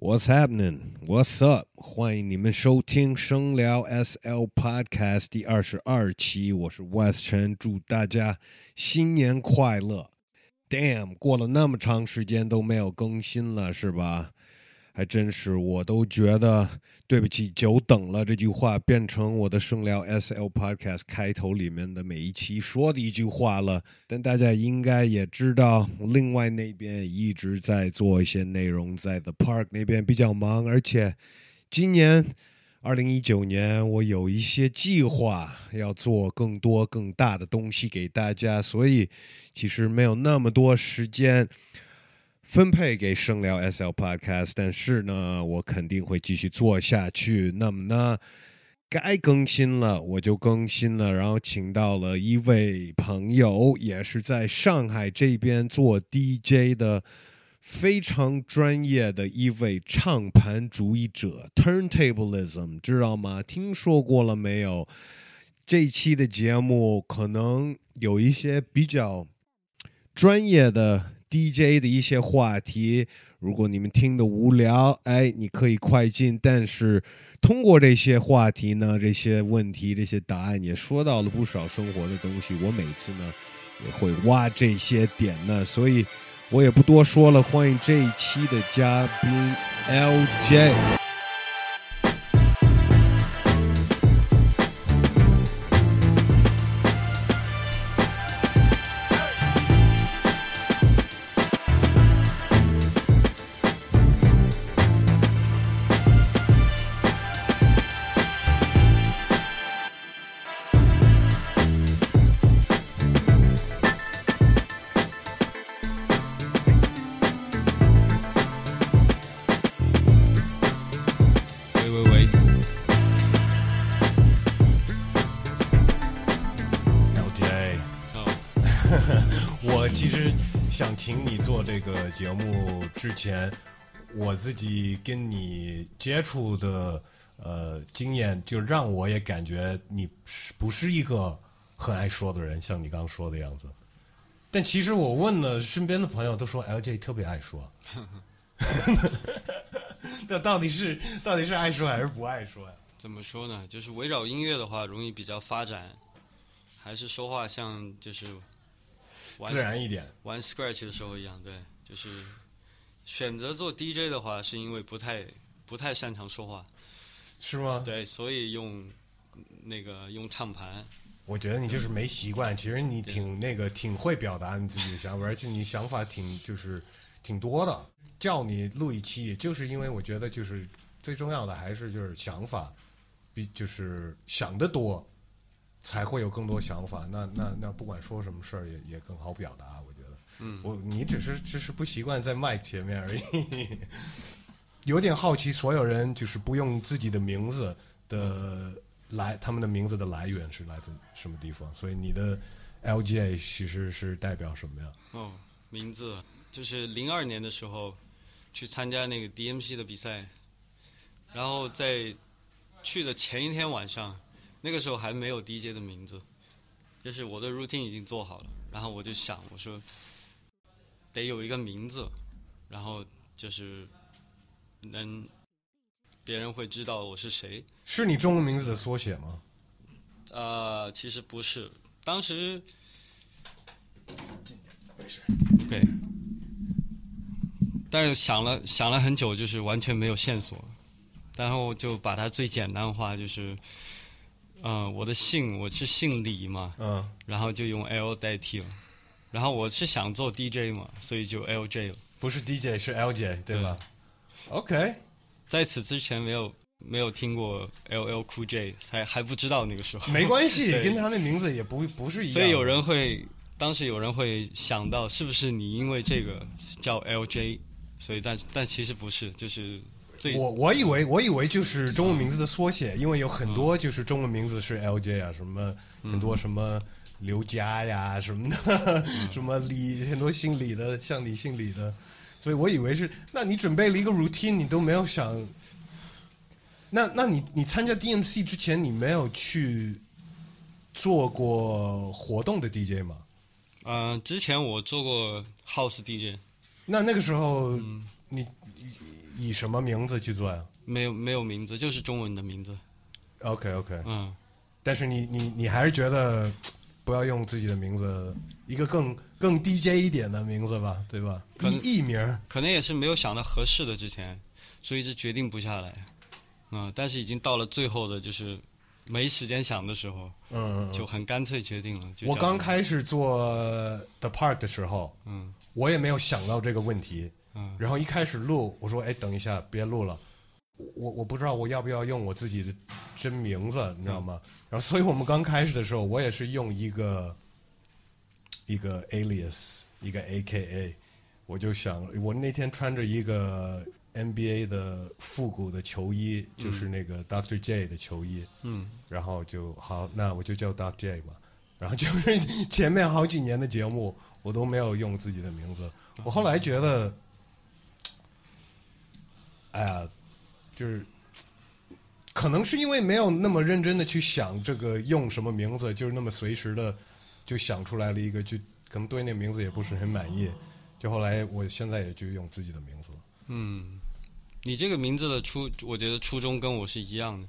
What's happening? What's up? 欢迎你们收听声聊 SL Podcast 第二十二期，我是 West 陈，祝大家新年快乐。Damn，过了那么长时间都没有更新了，是吧？还真是，我都觉得对不起，久等了。这句话变成我的生聊 SL Podcast 开头里面的每一期说的一句话了。但大家应该也知道，另外那边一直在做一些内容，在 The Park 那边比较忙，而且今年二零一九年我有一些计划要做更多更大的东西给大家，所以其实没有那么多时间。分配给声聊 SL Podcast，但是呢，我肯定会继续做下去。那么呢，该更新了我就更新了，然后请到了一位朋友，也是在上海这边做 DJ 的非常专业的一位唱盘主义者，Turntablism，知道吗？听说过了没有？这期的节目可能有一些比较专业的。DJ 的一些话题，如果你们听得无聊，哎，你可以快进。但是通过这些话题呢，这些问题、这些答案，也说到了不少生活的东西。我每次呢也会挖这些点呢，所以我也不多说了。欢迎这一期的嘉宾 LJ。节目之前，我自己跟你接触的呃经验，就让我也感觉你是不是一个很爱说的人，像你刚刚说的样子。但其实我问了身边的朋友，都说 LJ 特别爱说。那到底是到底是爱说还是不爱说呀？怎么说呢？就是围绕音乐的话，容易比较发展，还是说话像就是自然一点，玩 Scratch 的时候一样，对。就是选择做 DJ 的话，是因为不太不太擅长说话，是吗？对，所以用那个用唱盘。我觉得你就是没习惯，其实你挺那个挺会表达你自己的想法，而且你想法挺就是挺多的。叫你录一期，就是因为我觉得就是最重要的还是就是想法，比就是想的多，才会有更多想法。那那那不管说什么事儿，也也更好表达。嗯，我你只是只是不习惯在麦前面而已，有点好奇，所有人就是不用自己的名字的来，他们的名字的来源是来自什么地方？所以你的 LGA 其实是代表什么呀？哦，名字就是零二年的时候去参加那个 DMC 的比赛，然后在去的前一天晚上，那个时候还没有 DJ 的名字，就是我的 routine 已经做好了，然后我就想我说。得有一个名字，然后就是能别人会知道我是谁。是你中文名字的缩写吗？呃，其实不是，当时近点，没事。对，但是想了想了很久，就是完全没有线索，然后就把它最简单化，就是，嗯，我的姓我是姓李嘛，嗯，然后就用 L 代替了。然后我是想做 DJ 嘛，所以就 LJ 了。不是 DJ 是 LJ 对吧？OK，在此之前没有没有听过 LL Cool J，还还不知道那个时候。没关系，跟他那名字也不不是一样。所以有人会当时有人会想到，是不是你因为这个叫 LJ，所以但但其实不是，就是我我以为我以为就是中文名字的缩写，因为有很多就是中文名字是 LJ 啊，什么很多什么。刘佳呀什么的，什么李很多姓李的，像你姓李的，所以我以为是。那你准备了一个 routine，你都没有想。那那你你参加 DMC 之前，你没有去做过活动的 DJ 吗？嗯，之前我做过 house DJ。那那个时候，你以什么名字去做呀没有没有名字，就是中文的名字。？OK OK，嗯，但是你你你还是觉得不要用自己的名字，一个更更低阶一点的名字吧，对吧？可能艺艺名可能也是没有想到合适的之前，所以一直决定不下来。嗯，但是已经到了最后的，就是没时间想的时候，嗯，嗯就很干脆决定了。就我刚开始做 The Park 的时候，嗯我也没有想到这个问题。嗯然后一开始录，我说：“哎，等一下，别录了，我我不知道我要不要用我自己的真名字，你知道吗？”然后，所以我们刚开始的时候，我也是用一个一个 alias，一个 AKA。我就想，我那天穿着一个 NBA 的复古的球衣，就是那个 Dr. J 的球衣，嗯然后就好，那我就叫 Dr. J 嘛。然后就是 前面好几年的节目，我都没有用自己的名字。我后来觉得，哎呀，就是可能是因为没有那么认真的去想这个用什么名字，就是那么随时的就想出来了一个，就可能对那名字也不是很满意。就后来，我现在也就用自己的名字了。嗯，你这个名字的初，我觉得初衷跟我是一样的，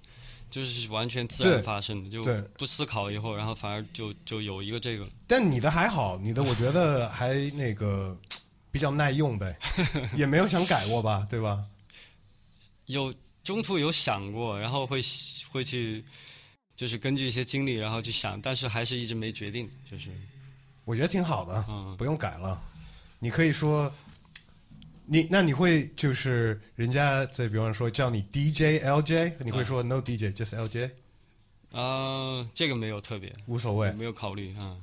就是完全自然发生的，就不思考以后，然后反而就就有一个这个了。但你的还好，你的我觉得还那个比较耐用呗，也没有想改过吧，对吧？有中途有想过，然后会会去，就是根据一些经历，然后去想，但是还是一直没决定，就是我觉得挺好的，嗯不用改了。你可以说，你那你会就是人家在比方说叫你 DJ LJ，你会说 No DJ，just LJ，啊、这个没有特别，无所谓。没有考虑啊。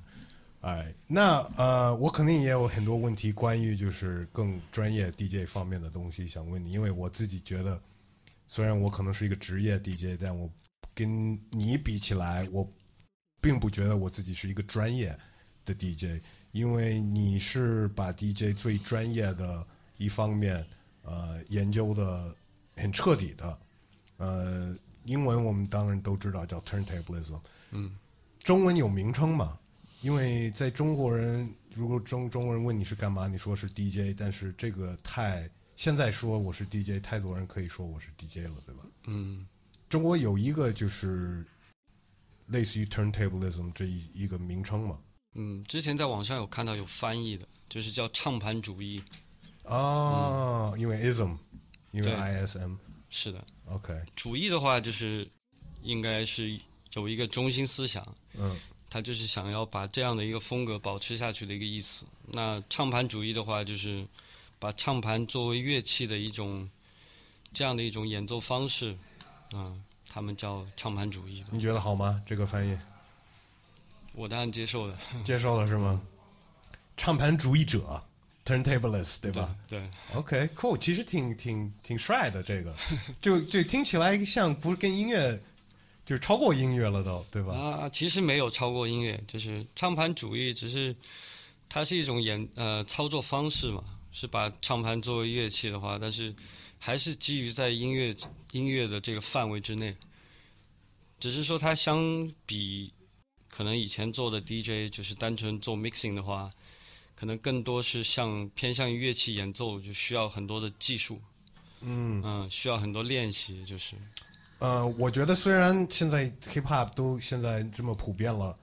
哎，那呃，我肯定也有很多问题关于就是更专业 DJ 方面的东西想问你，因为我自己觉得，虽然我可能是一个职业 DJ，但我跟你比起来，我并不觉得我自己是一个专业的 DJ，因为你是把 DJ 最专业的一方面呃研究的很彻底的，呃，英文我们当然都知道叫 turntablism，嗯，中文有名称嘛？因为在中国人，如果中中国人问你是干嘛，你说是 DJ，但是这个太现在说我是 DJ，太多人可以说我是 DJ 了，对吧？嗯中国有一个就是类似于 turntablism 这一一个名称嘛？嗯，之前在网上有看到有翻译的，就是叫唱盘主义。啊，因为 ism，因为 ism。是的。OK、主义的话就是应该是有一个中心思想，嗯他就是想要把这样的一个风格保持下去的一个意思。那唱盘主义的话，就是把唱盘作为乐器的一种这样的一种演奏方式，啊、他们叫唱盘主义，你觉得好吗？这个翻译我当然接受了，接受了是吗？唱盘主义者 turntablist 对吧？对，OK，cool，、其实挺挺挺帅的，这个就就听起来像不是跟音乐，就是超过音乐了都，对吧？啊，其实没有超过音乐，就是唱盘主义，只是它是一种演呃操作方式嘛，是把唱盘作为乐器的话，但是还是基于在音乐音乐的这个范围之内，只是说它相比可能以前做的 DJ 就是单纯做 mixing 的话，可能更多是像偏向于乐器演奏，就需要很多的技术，嗯。嗯，需要很多练习，就是。呃，我觉得虽然现在 hip hop 都现在这么普遍了，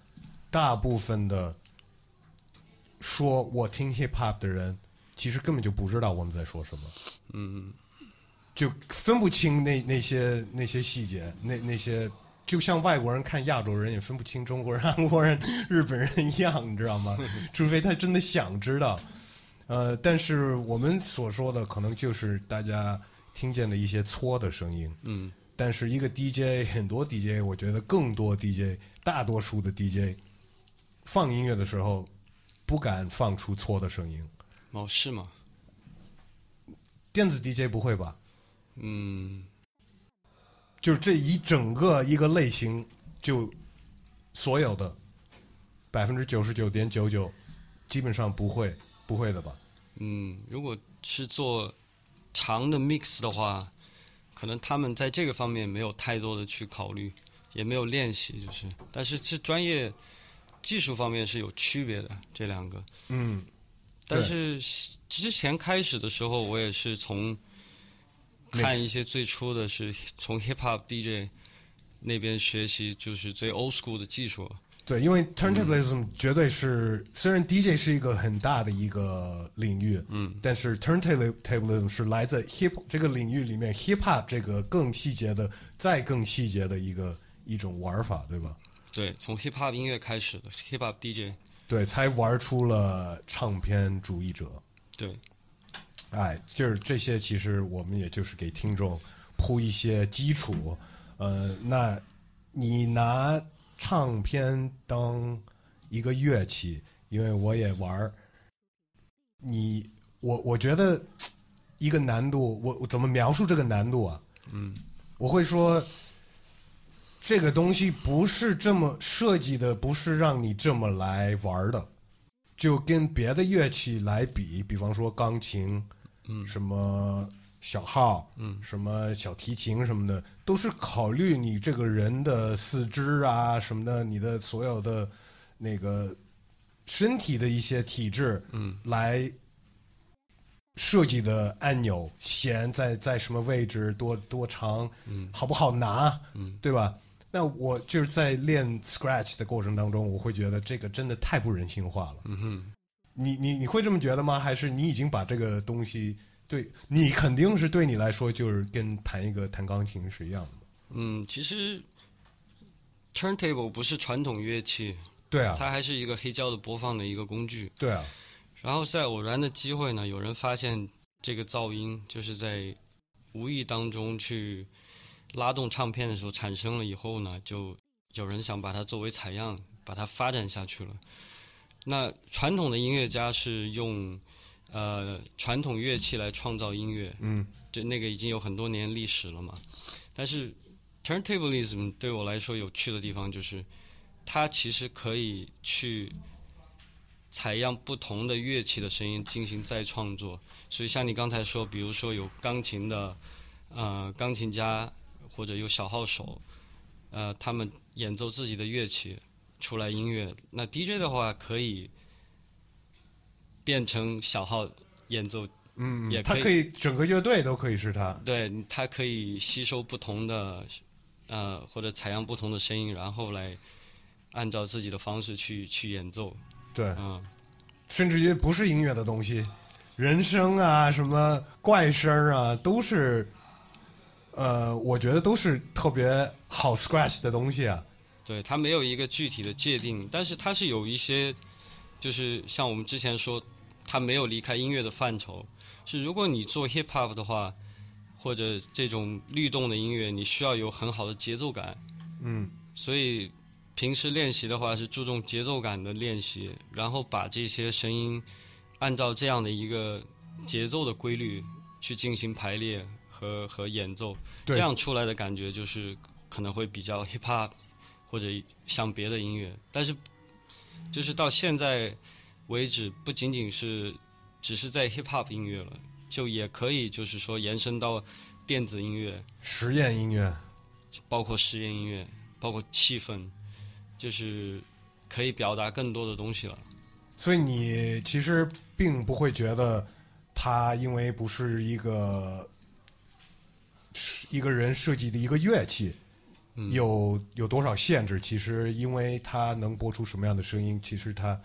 大部分的说我听 hip hop 的人，其实根本就不知道我们在说什么，嗯就分不清那那些那些细节，那那些。就像外国人看亚洲人也分不清中国人、韩国人、日本人一样，你知道吗？除非他真的想知道。呃，但是我们所说的可能就是大家听见的一些搓的声音。嗯但是一个 DJ，很多 DJ，我觉得更多 DJ，大多数的 DJ 放音乐的时候不敢放出搓的声音。哦是吗？电子 DJ 不会吧？嗯就是这一整个一个类型，就所有的百分之九十九点九九，基本上不会，不会的吧？嗯，如果是做长的 mix 的话，可能他们在这个方面没有太多的去考虑，也没有练习，就是，但是是专业技术方面是有区别的这两个。嗯，但是之前开始的时候，我也是从看一些最初的是从 hip hop DJ 那边学习，就是最 old school 的技术。对，因为 turntablism 绝对是，虽然 DJ 是一个很大的一个领域，嗯，但是 turntablism 是来自 hip 这个领域里面 hip hop 这个更细节的、再更细节的一个一种玩法，对吧？对，从 hip hop 音乐开始的 hip hop DJ，对，才玩出了唱片主义者。对，哎，就是这些，其实我们也就是给听众铺一些基础。呃，那你拿唱片当一个乐器，因为我也玩儿。你，我我觉得一个难度，我我怎么描述这个难度啊？嗯，我会说，这个东西不是这么设计的，不是让你这么来玩的。就跟别的乐器来比，比方说钢琴，嗯。什么小号，嗯。什么小提琴什么的，都是考虑你这个人的四肢啊什么的，你的所有的那个身体的一些体质，嗯，来设计的按钮弦在在什么位置，多多长，嗯。好不好拿，嗯，对吧？那我就是在练 Scratch 的过程当中，我会觉得这个真的太不人性化了。嗯哼，你你你会这么觉得吗？还是你已经把这个东西对你肯定是对你来说就是跟弹一个弹钢琴是一样的？嗯，其实 turntable 不是传统乐器，对啊，它还是一个黑胶的播放的一个工具。对啊，然后在偶然的机会呢，有人发现这个噪音，就是在无意当中去拉动唱片的时候产生了以后呢，就有人想把它作为采样，把它发展下去了。那传统的音乐家是用呃传统乐器来创造音乐，嗯就那个已经有很多年历史了嘛。但是 turntablism 对我来说有趣的地方就是，它其实可以去采样不同的乐器的声音进行再创作。所以像你刚才说，比如说有钢琴的呃钢琴家或者有小号手，呃，他们演奏自己的乐器出来音乐。那 DJ 的话可以变成小号演奏嗯，也可以他可以整个乐队都可以是他。对，他可以吸收不同的呃或者采样不同的声音，然后来按照自己的方式去去演奏。对，嗯，甚至于不是音乐的东西，人声啊，什么怪声啊，都是，呃，我觉得都是特别好 scratch 的东西啊。对，它没有一个具体的界定，但是它是有一些，就是像我们之前说，它没有离开音乐的范畴。是如果你做 hip hop 的话，或者这种律动的音乐，你需要有很好的节奏感。嗯所以平时练习的话是注重节奏感的练习，然后把这些声音按照这样的一个节奏的规律去进行排列和和演奏，这样出来的感觉就是可能会比较 hip hop 或者像别的音乐，但是就是到现在为止，不仅仅是只是在 hip hop 音乐了，就也可以就是说延伸到电子音乐，实验音乐，包括实验音乐，包括气氛，就是可以表达更多的东西了。所以你其实并不会觉得它因为不是一个是一个人设计的一个乐器，嗯有有多少限制？其实因为它能播出什么样的声音，其实它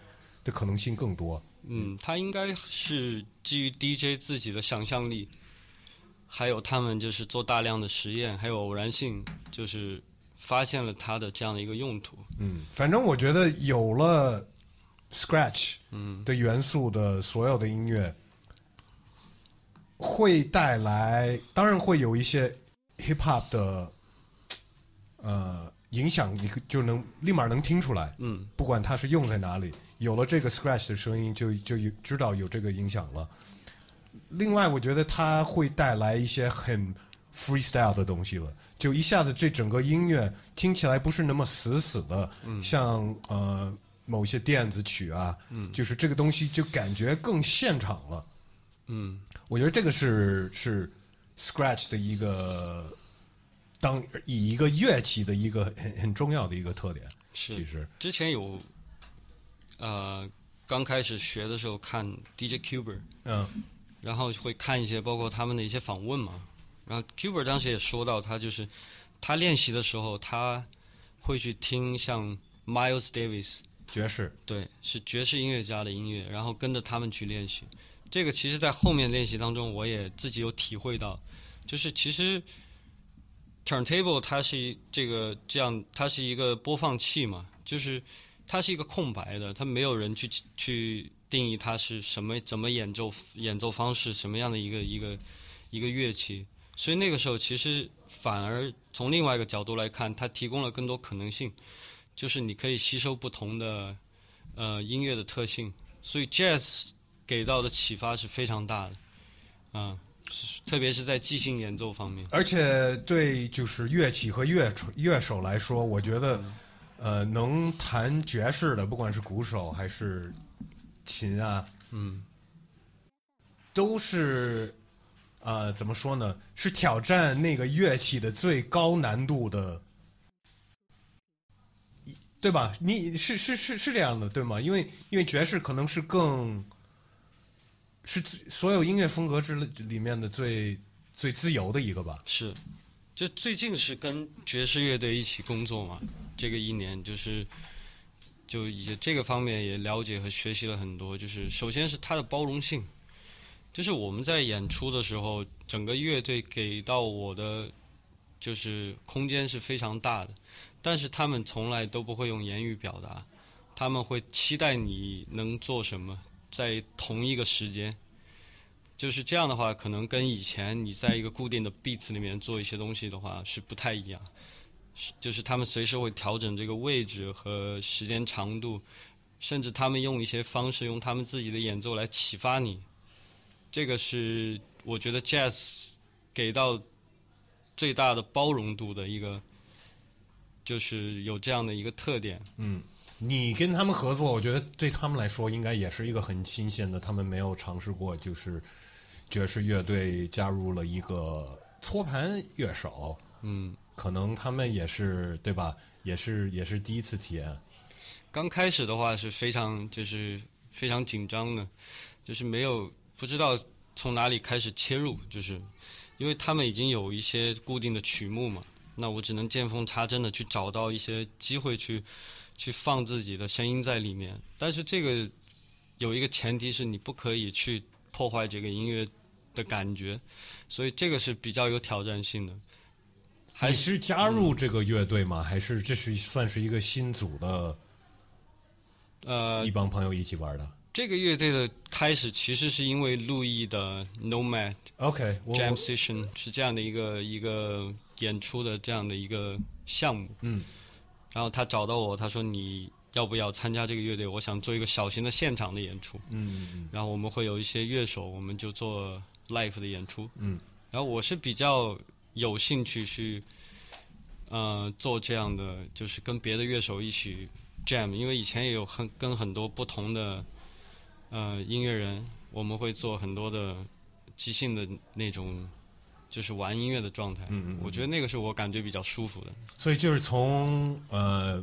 的可能性更多。嗯，它应该是基于 DJ 自己的想象力，还有他们就是做大量的实验，还有偶然性，就是发现了它的这样的一个用途。嗯，反正我觉得有了 scratch 嗯的元素的所有的音乐，会带来，当然会有一些 hip hop 的呃影响，你就能立马能听出来，嗯不管它是用在哪里，有了这个 scratch 的声音就，就有知道有这个影响了。另外，我觉得它会带来一些很 freestyle 的东西了，就一下子这整个音乐听起来不是那么死死的，像呃某些电子曲啊，嗯就是这个东西就感觉更现场了。嗯我觉得这个是是 scratch 的一个当以一个乐器的一个很很重要的一个特点。其是。实，之前有呃刚开始学的时候看 DJ Cuber，嗯然后会看一些包括他们的一些访问嘛，然后 Cuber 当时也说到，他就是他练习的时候，他会去听像 Miles Davis 爵士，对，是爵士音乐家的音乐，然后跟着他们去练习。这个其实，在后面练习当中，我也自己有体会到，就是其实 turntable 它是一这个这样，它是一个播放器嘛，就是它是一个空白的，它没有人去去定义它是什么怎么演奏演奏方式，什么样的一个一个一个乐器。所以那个时候，其实反而从另外一个角度来看，它提供了更多可能性，就是你可以吸收不同的呃音乐的特性。所以 jazz 给到的启发是非常大的，嗯、特别是在即兴演奏方面。而且对就是乐器和乐乐手来说，我觉得，呃，能弹爵士的，不管是鼓手还是琴啊，嗯，都是呃，怎么说呢？是挑战那个乐器的最高难度的，对吧？你是是是是这样的，对吗？因为因为爵士可能是更是所有音乐风格之里面的最最自由的一个吧。是，就最近是跟爵士乐队一起工作嘛，这个一年就是就也这个方面也了解和学习了很多。就是首先是它的包容性，就是我们在演出的时候，整个乐队给到我的就是空间是非常大的，但是他们从来都不会用言语表达，他们会期待你能做什么，在同一个时间。就是这样的话，可能跟以前你在一个固定的 beats 里面做一些东西的话是不太一样。是就是他们随时会调整这个位置和时间长度，甚至他们用一些方式，用他们自己的演奏来启发你。这个是我觉得 jazz 给到最大的包容度的一个，就是有这样的一个特点。嗯，你跟他们合作，我觉得对他们来说应该也是一个很新鲜的，他们没有尝试过，就是爵士乐队加入了一个搓盘乐手，嗯，可能他们也是对吧？也是也是第一次体验。刚开始的话是非常就是非常紧张的，就是没有不知道从哪里开始切入，就是因为他们已经有一些固定的曲目嘛，那我只能见缝插针的去找到一些机会去去放自己的声音在里面。但是这个有一个前提是你不可以去破坏这个音乐的感觉，所以这个是比较有挑战性的。还你是加入这个乐队吗？还是这是算是一个新组的呃一帮朋友一起玩的这个乐队的开始其实是因为路易的 Nomad OK Jam Session 是这样的一个一个演出的这样的一个项目，嗯，然后他找到我，他说你要不要参加这个乐队？我想做一个小型的现场的演出，嗯嗯然后我们会有一些乐手，我们就做 live 的演出，嗯，然后我是比较有兴趣去，呃，做这样的，就是跟别的乐手一起 jam，因为以前也有很跟很多不同的呃音乐人，我们会做很多的即兴的那种，就是玩音乐的状态。嗯嗯嗯我觉得那个是我感觉比较舒服的。所以就是从呃，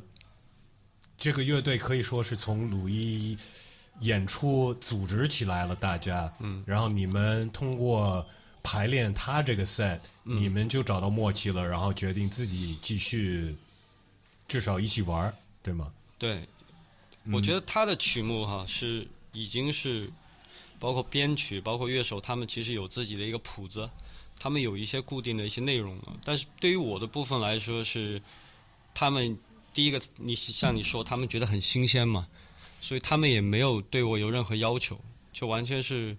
这个乐队可以说是从鲁伊演出组织起来了，大家，嗯，然后你们通过排练他这个 set，、你嗯们就找到默契了，然后决定自己继续至少一起玩儿，对吗？对，嗯我觉得他的曲目哈是已经是包括编曲，包括乐手，他们其实有自己的一个谱子，他们有一些固定的一些内容了。但是对于我的部分来说是，他们第一个，你像你说，他们觉得很新鲜嘛，所以他们也没有对我有任何要求，就完全是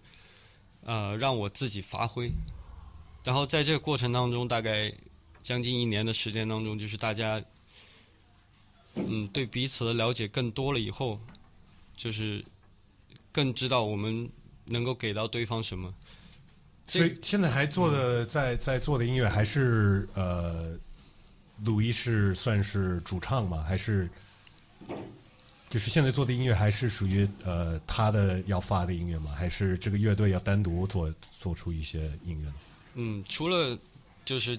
呃让我自己发挥。然后在这个过程当中，大概将近一年的时间当中，就是大家嗯，对彼此的了解更多了以后，就是更知道我们能够给到对方什么。这所以现在还做的、在在做的音乐还是呃，鲁伊是算是主唱吗？还是就是现在做的音乐还是属于呃他的要发的音乐吗？还是这个乐队要单独做做出一些音乐呢？嗯，除了就是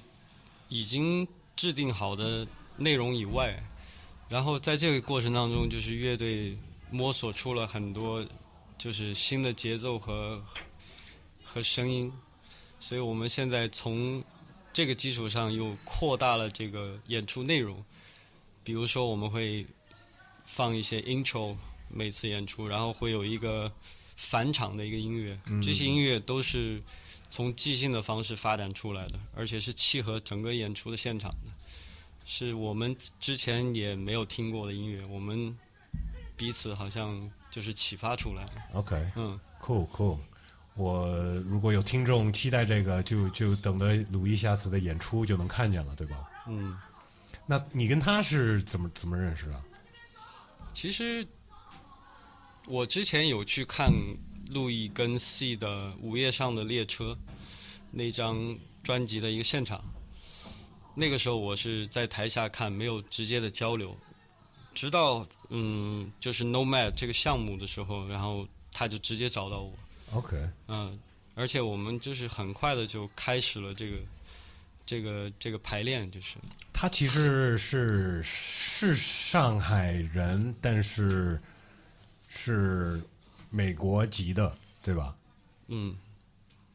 已经制定好的内容以外，然后在这个过程当中，就是乐队摸索出了很多就是新的节奏和和声音，所以我们现在从这个基础上又扩大了这个演出内容，比如说我们会放一些 intro 每次演出，然后会有一个返场的一个音乐，这些音乐都是从即兴的方式发展出来的，而且是契合整个演出的现场的，是我们之前也没有听过的音乐，我们彼此好像就是启发出来了。OK，嗯，酷酷。我如果有听众期待这个，就就等着鲁伊下次的演出就能看见了，对吧？嗯，那你跟他是怎么怎么认识的？其实我之前有去看路易跟 C 的《午夜上的列车》那张专辑的一个现场，那个时候我是在台下看，没有直接的交流，直到嗯，就是 Nomad 这个项目的时候，然后他就直接找到我，OK，嗯，而且我们就是很快的就开始了这个这个这个排练，就是他其实是是上海人，但是是美国籍的，对吧？嗯，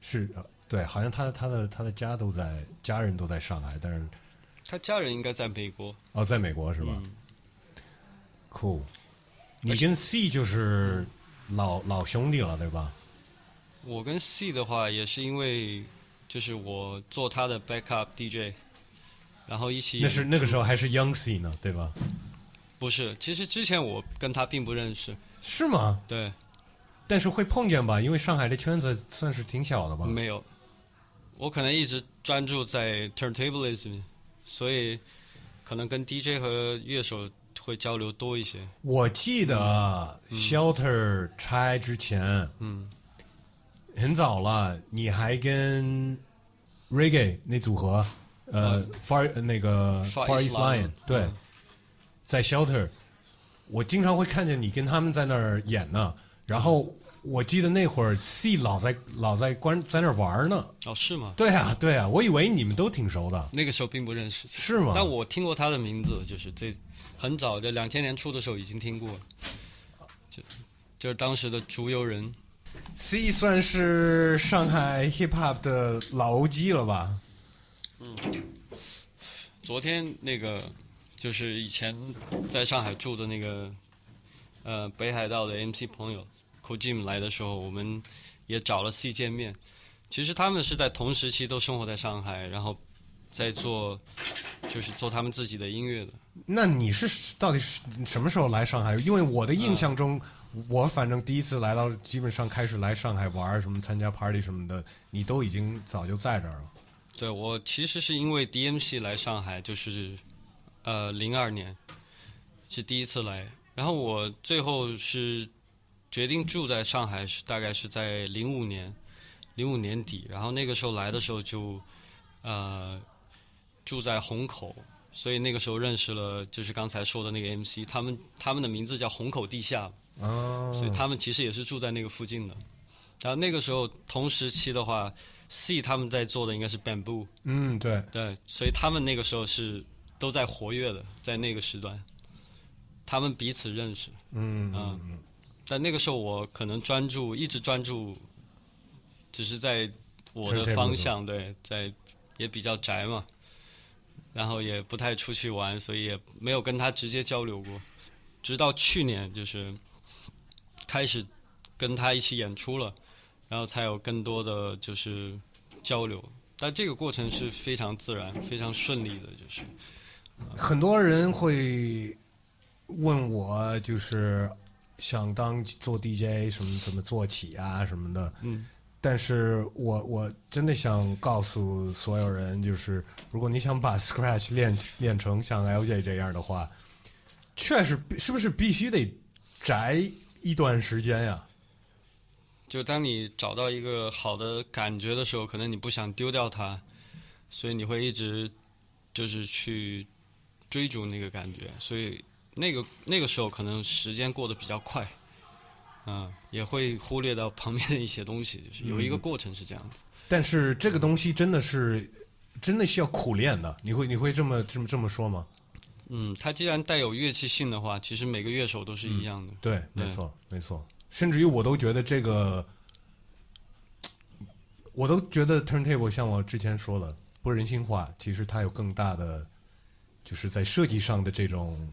是，呃对，好像他他的他的家都在，家人都在上海，但是他家人应该在美国，哦，在美国是吧？嗯酷，你跟 C 就是老老兄弟了，对吧？我跟 C 的话，也是因为就是我做他的 backup DJ，然后一起那是那个时候还是 Young C 呢，对吧？不是？其实之前我跟他并不认识，是吗？对，但是会碰见吧？因为上海的圈子算是挺小的吧？没有，我可能一直专注在 turntablism，所以可能跟 DJ 和乐手会交流多一些。我记得 Shelter 拆之前，嗯，很早了，你还跟 Reggae 那组合，呃，Far 那个 Far East Lion，Lion，对嗯，在 Shelter，我经常会看见你跟他们在那儿演呢。然后我记得那会儿 C 老在老在关在那儿玩呢。哦，是吗？对啊，对啊，我以为你们都挺熟的，那个时候并不认识，是吗？但我听过他的名字，就是这很早，就两千年初的时候已经听过了，就就是当时的竹游人。C 算是上海 hip hop 的老 OG 了吧？嗯昨天那个就是以前在上海住的那个呃北海道的 MC 朋友 Kojim 来的时候，我们也找了 C 见面。其实他们是在同时期都生活在上海，然后在做就是做他们自己的音乐的。那你是到底是什么时候来上海？因为我的印象中，我反正第一次来到，基本上开始来上海玩什么参加 party 什么的，你都已经早就在这儿了。对我其实是因为 DMC 来上海，就是呃零二年是第一次来，然后我最后是决定住在上海，是大概是在零五年零五年底，然后那个时候来的时候就呃住在虹口，所以那个时候认识了就是刚才说的那个 MC，他们他们的名字叫虹口地下，哦，所以他们其实也是住在那个附近的。然后那个时候同时期的话，C 他们在做的应该是 Bamboo。嗯，对，对，所以他们那个时候是都在活跃的，在那个时段，他们彼此认识。嗯嗯嗯但那个时候我可能专注，一直专注，只是在我的方向，对，在也比较宅嘛，然后也不太出去玩，所以也没有跟他直接交流过。直到去年，就是开始跟他一起演出了，然后才有更多的就是交流。但这个过程是非常自然、非常顺利的，就是很多人会问我，就是想当做 DJ 什么怎么做起啊什么的。嗯，但是我我真的想告诉所有人，就是如果你想把 Scratch 练练成像 LJ 这样的话，确实是不是必须得宅一段时间呀？就当你找到一个好的感觉的时候，可能你不想丢掉它，所以你会一直就是去追逐那个感觉，所以那个那个时候可能时间过得比较快，嗯，也会忽略到旁边的一些东西，就是有一个过程是这样的。但是这个东西真的是真的需要苦练的，你会你会这么这么这么说吗？嗯，它既然带有乐器性的话，其实每个乐手都是一样的。对，没错，没错。甚至于我都觉得这个，我都觉得 turntable 像我之前说的，不人性化，其实它有更大的，就是在设计上的这种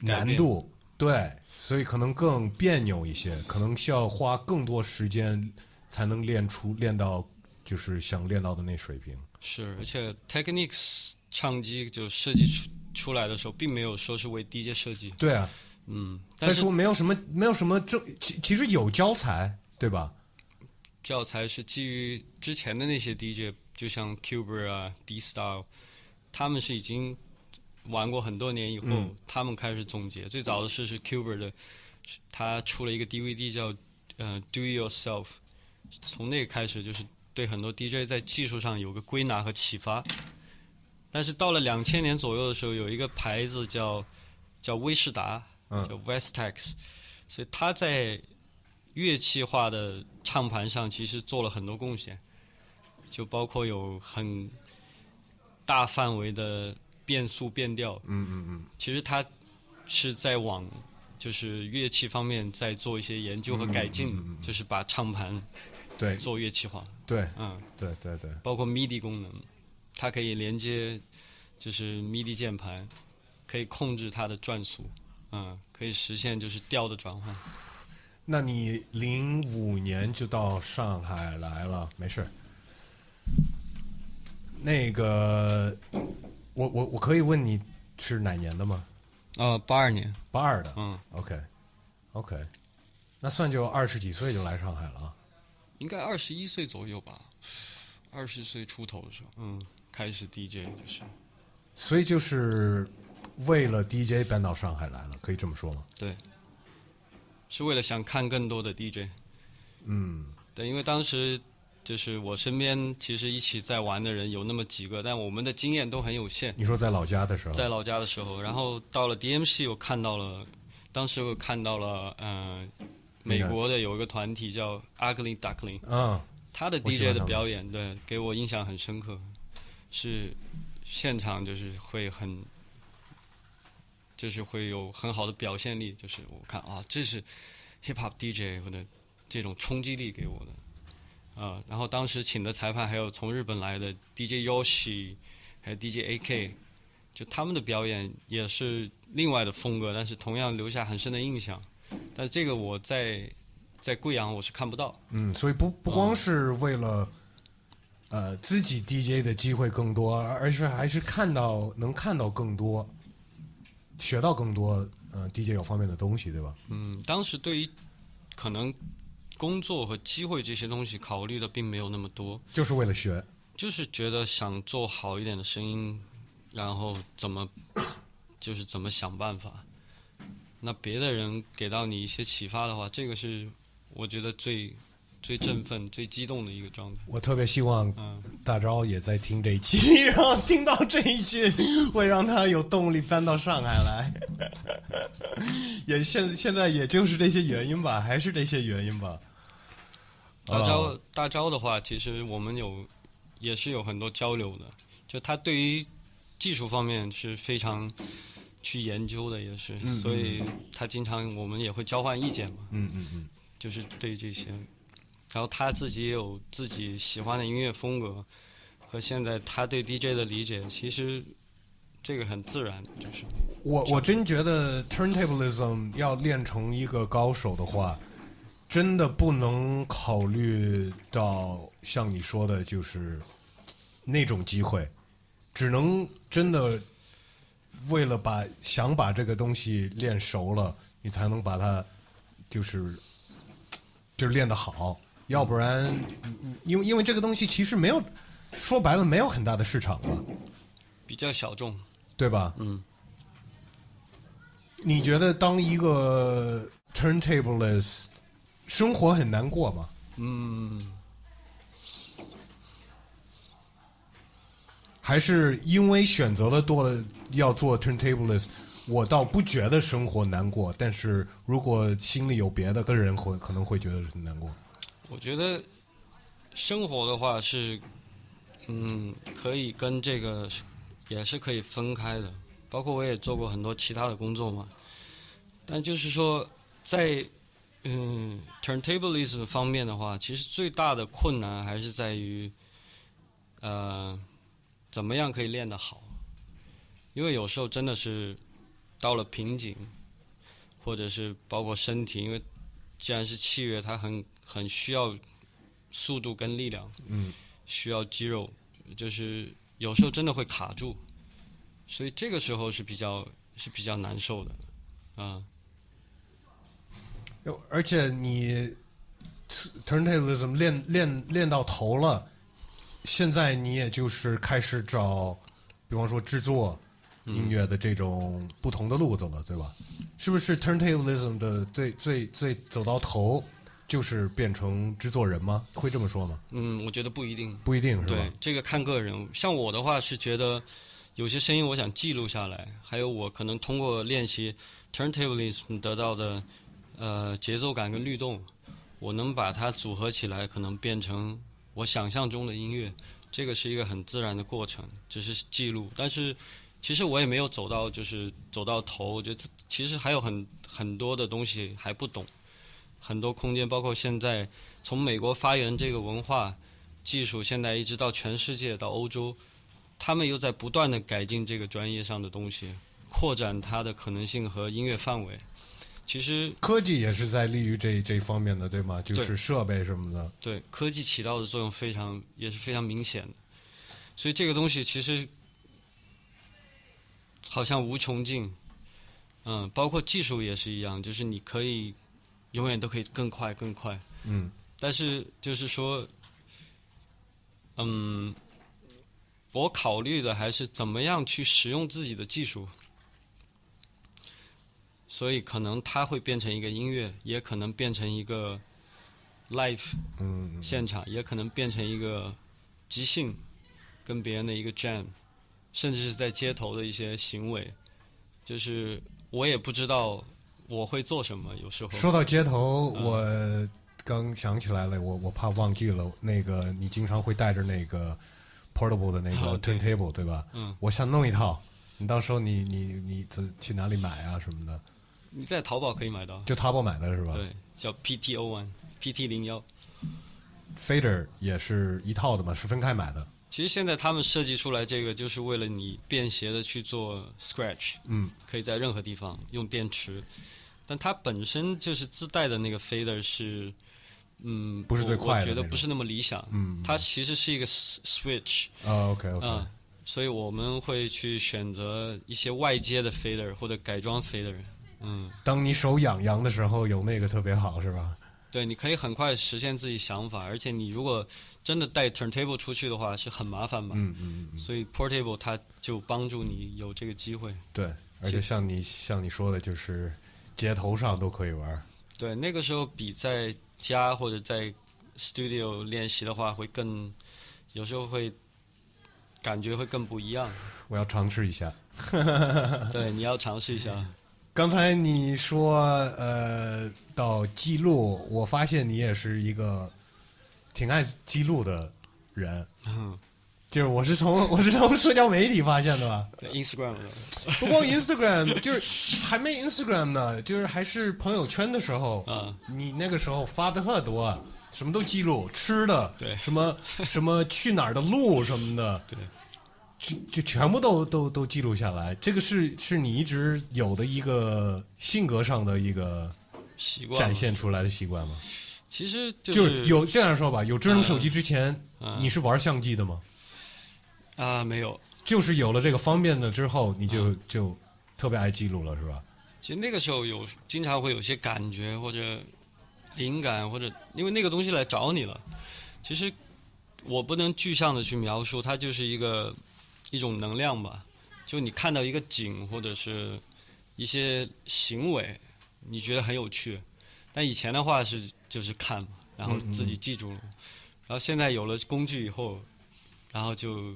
难度，对，所以可能更别扭一些，可能需要花更多时间才能练出练到就是想练到的那水平。是，而且 Technics 唱机就设计出出来的时候，并没有说是为 DJ 设计，对啊，嗯，再但是说没有什么没有什么这，其其实有教材，对吧？教材是基于之前的那些 DJ，就像 Cuber 啊、D Style，他们是已经玩过很多年以后，嗯他们开始总结。最早的是是 Cuber 的，他出了一个 DVD 叫呃 Do Yourself，从那个开始就是对很多 DJ 在技术上有个归纳和启发。但是到了两千年左右的时候，有一个牌子叫叫威士达，嗯。叫 Westex，所以他在乐器化的唱盘上其实做了很多贡献，就包括有很大范围的变速变调。嗯嗯嗯，其实他是在往就是乐器方面在做一些研究和改进，就是把唱盘对。做乐器化。对。嗯，对对对，包括 MIDI 功能，它可以连接就是 MIDI 键盘，可以控制它的转速，嗯，可以实现就是调的转换。那你零五年就到上海来了，没事。那个，我我我可以问你是哪年的吗？呃，八二年，八二的。嗯，OK，OK，、那算就二十几岁就来上海了啊。应该二十一岁左右吧，二十岁出头的时候，嗯，开始 DJ 就是，所以就是为了 DJ 搬到上海来了，可以这么说吗？对，是为了想看更多的 DJ。嗯，对，因为当时就是我身边其实一起在玩的人有那么几个，但我们的经验都很有限。你说在老家的时候，在老家的时候，然后到了 DMC，我看到了，当时我看到了，嗯、美国的有一个团体叫 Ugly Duckling，嗯，他的 DJ 的表演，对，给我印象很深刻，是现场就是会很，就是会有很好的表现力，就是我看啊，这是 hip hop DJ 或者这种冲击力给我的，啊，然后当时请的裁判还有从日本来的 DJ Yoshi，还有 DJ AK，就他们的表演也是另外的风格，但是同样留下很深的印象。但这个我在在贵阳我是看不到，嗯，所以不不光是为了、呃自己 DJ 的机会更多，而是还是看到能看到更多，学到更多呃 DJ 有方面的东西，对吧？嗯，当时对于可能工作和机会这些东西考虑的并没有那么多，就是为了学。就是觉得想做好一点的声音，然后怎么就是怎么想办法。那别的人给到你一些启发的话，这个是我觉得最最振奋、最激动的一个状态。我特别希望嗯，大钊也在听这一期，然后听到这一期，会让他有动力搬到上海来。也现现在也就是这些原因吧，还是这些原因吧。大招、哦大招的话，其实我们有也是有很多交流的，就他对于技术方面是非常去研究的，也是，嗯所以他经常我们也会交换意见嘛，嗯嗯嗯，就是对这些，然后他自己也有自己喜欢的音乐风格，和现在他对 DJ 的理解，其实这个很自然，就是。我我真觉得 turntablism 要练成一个高手的话，真的不能考虑到像你说的，就是那种机会，只能真的为了把想把这个东西练熟了，你才能把它就是就是练得好，要不然，嗯因为因为这个东西其实没有说白了没有很大的市场嘛，比较小众。对吧？嗯，你觉得当一个 turntableless 生活很难过吗？嗯，还是因为选择了多了要做 turntableless，我倒不觉得生活难过，但是如果心里有别的个人会可能会觉得很难过。我觉得生活的话是，嗯，可以跟这个也是可以分开的。包括我也做过很多其他的工作嘛，但就是说，在嗯 turntablism 方面的话，其实最大的困难还是在于，呃，怎么样可以练得好？因为有时候真的是到了瓶颈，或者是包括身体，因为既然是器乐，它很很需要速度跟力量，嗯，需要肌肉，就是有时候真的会卡住，所以这个时候是比较是比较难受的，啊、而且你 turntablism 练练练到头了，现在你也就是开始找，比方说制作音乐的这种不同的路子了，对吧？是不是 turntablism 的最最最走到头就是变成制作人吗？会这么说吗？嗯，我觉得不一定。不一定是对吧？，这个看个人。像我的话是觉得有些声音我想记录下来，还有我可能通过练习 turntablism 得到的呃节奏感跟律动，我能把它组合起来，可能变成我想象中的音乐。这个是一个很自然的过程，只是记录。但是其实我也没有走到就是走到头，我觉得其实还有很很多的东西还不懂，很多空间，包括现在从美国发源这个文化。技术现在一直到全世界到欧洲，他们又在不断的改进这个专业上的东西，扩展它的可能性和音乐范围。其实科技也是在利于这这方面的，对吗？就是设备什么的。对科技起到的作用非常也是非常明显的，所以这个东西其实好像无穷尽。嗯，包括技术也是一样，就是你可以永远都可以更快更快。嗯。但是就是说，嗯，我考虑的还是怎么样去使用自己的技术，所以可能它会变成一个音乐，也可能变成一个 live 嗯嗯现场，也可能变成一个即兴跟别人的一个 jam，甚至是在街头的一些行为，就是我也不知道我会做什么，有时候说到街头，嗯我刚想起来了，我我怕忘记了，那个你经常会带着那个 portable 的那个啊对 turntable 对吧？嗯，我想弄一套，你到时候你你你怎去哪里买啊什么的？你在淘宝可以买到。就淘宝买的是吧？对，叫 PTO One，PT 零幺。，fader 也是一套的嘛，是分开买的。其实现在他们设计出来这个，就是为了你便携的去做 scratch，嗯可以在任何地方用电池，但它本身就是自带的那个 fader 是，嗯，不是最快的我觉得不是那么理想。嗯，它其实是一个 switch，啊 OK OK，、嗯，所以我们会去选择一些外接的 fader 或者改装 fader，嗯，当你手痒痒的时候，有那个特别好是吧？对，你可以很快实现自己想法，而且你如果真的带 turntable 出去的话，是很麻烦嘛。嗯嗯嗯，所以 portable 它就帮助你有这个机会。对，而且像你像你说的，就是街头上都可以玩。对，那个时候比在家或者在 studio 练习的话，会更有时候会感觉会更不一样。我要尝试一下。对，你要尝试一下。刚才你说呃，到记录，我发现你也是一个挺爱记录的人。嗯，就是我是从我是从社交媒体发现的吧，在 Instagram 的不光 Instagram，就是还没 Instagram 呢，就是还是朋友圈的时候，啊，你那个时候发的特多，什么都记录，吃的，对什么什么去哪儿的路什么的，对，就就全部都都都记录下来。这个是是你一直有的一个性格上的一个习惯展。现出来的习惯吗？其实就就是有这样说吧，有智能手机之前，嗯你是玩相机的吗？啊，没有。就是有了这个方便的之后，你嗯就就特别爱记录了，是吧？其实那个时候有经常会有些感觉或者灵感，或者因为那个东西来找你了。其实我不能具象的去描述，它就是一个一种能量吧。就你看到一个景或者是一些行为，你觉得很有趣，但以前的话是就是看嘛，然后自己记住了，然后现在有了工具以后，然后就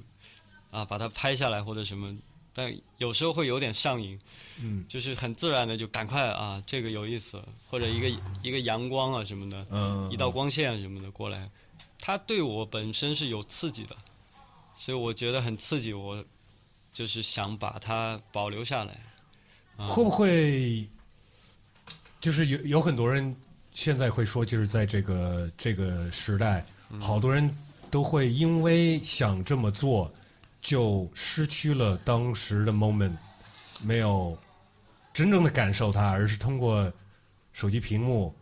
啊把它拍下来或者什么，但有时候会有点上瘾。嗯就是很自然的就赶快啊，这个有意思，或者一个一个阳光啊什么的，嗯，一道光线什么的过来，它对我本身是有刺激的，所以我觉得很刺激，我就是想把它保留下来。啊会不会就是有有很多人现在会说，就是在这个这个时代，嗯好多人都会因为想这么做，就失去了当时的 moment，没有真正的感受它，而是通过手机屏幕，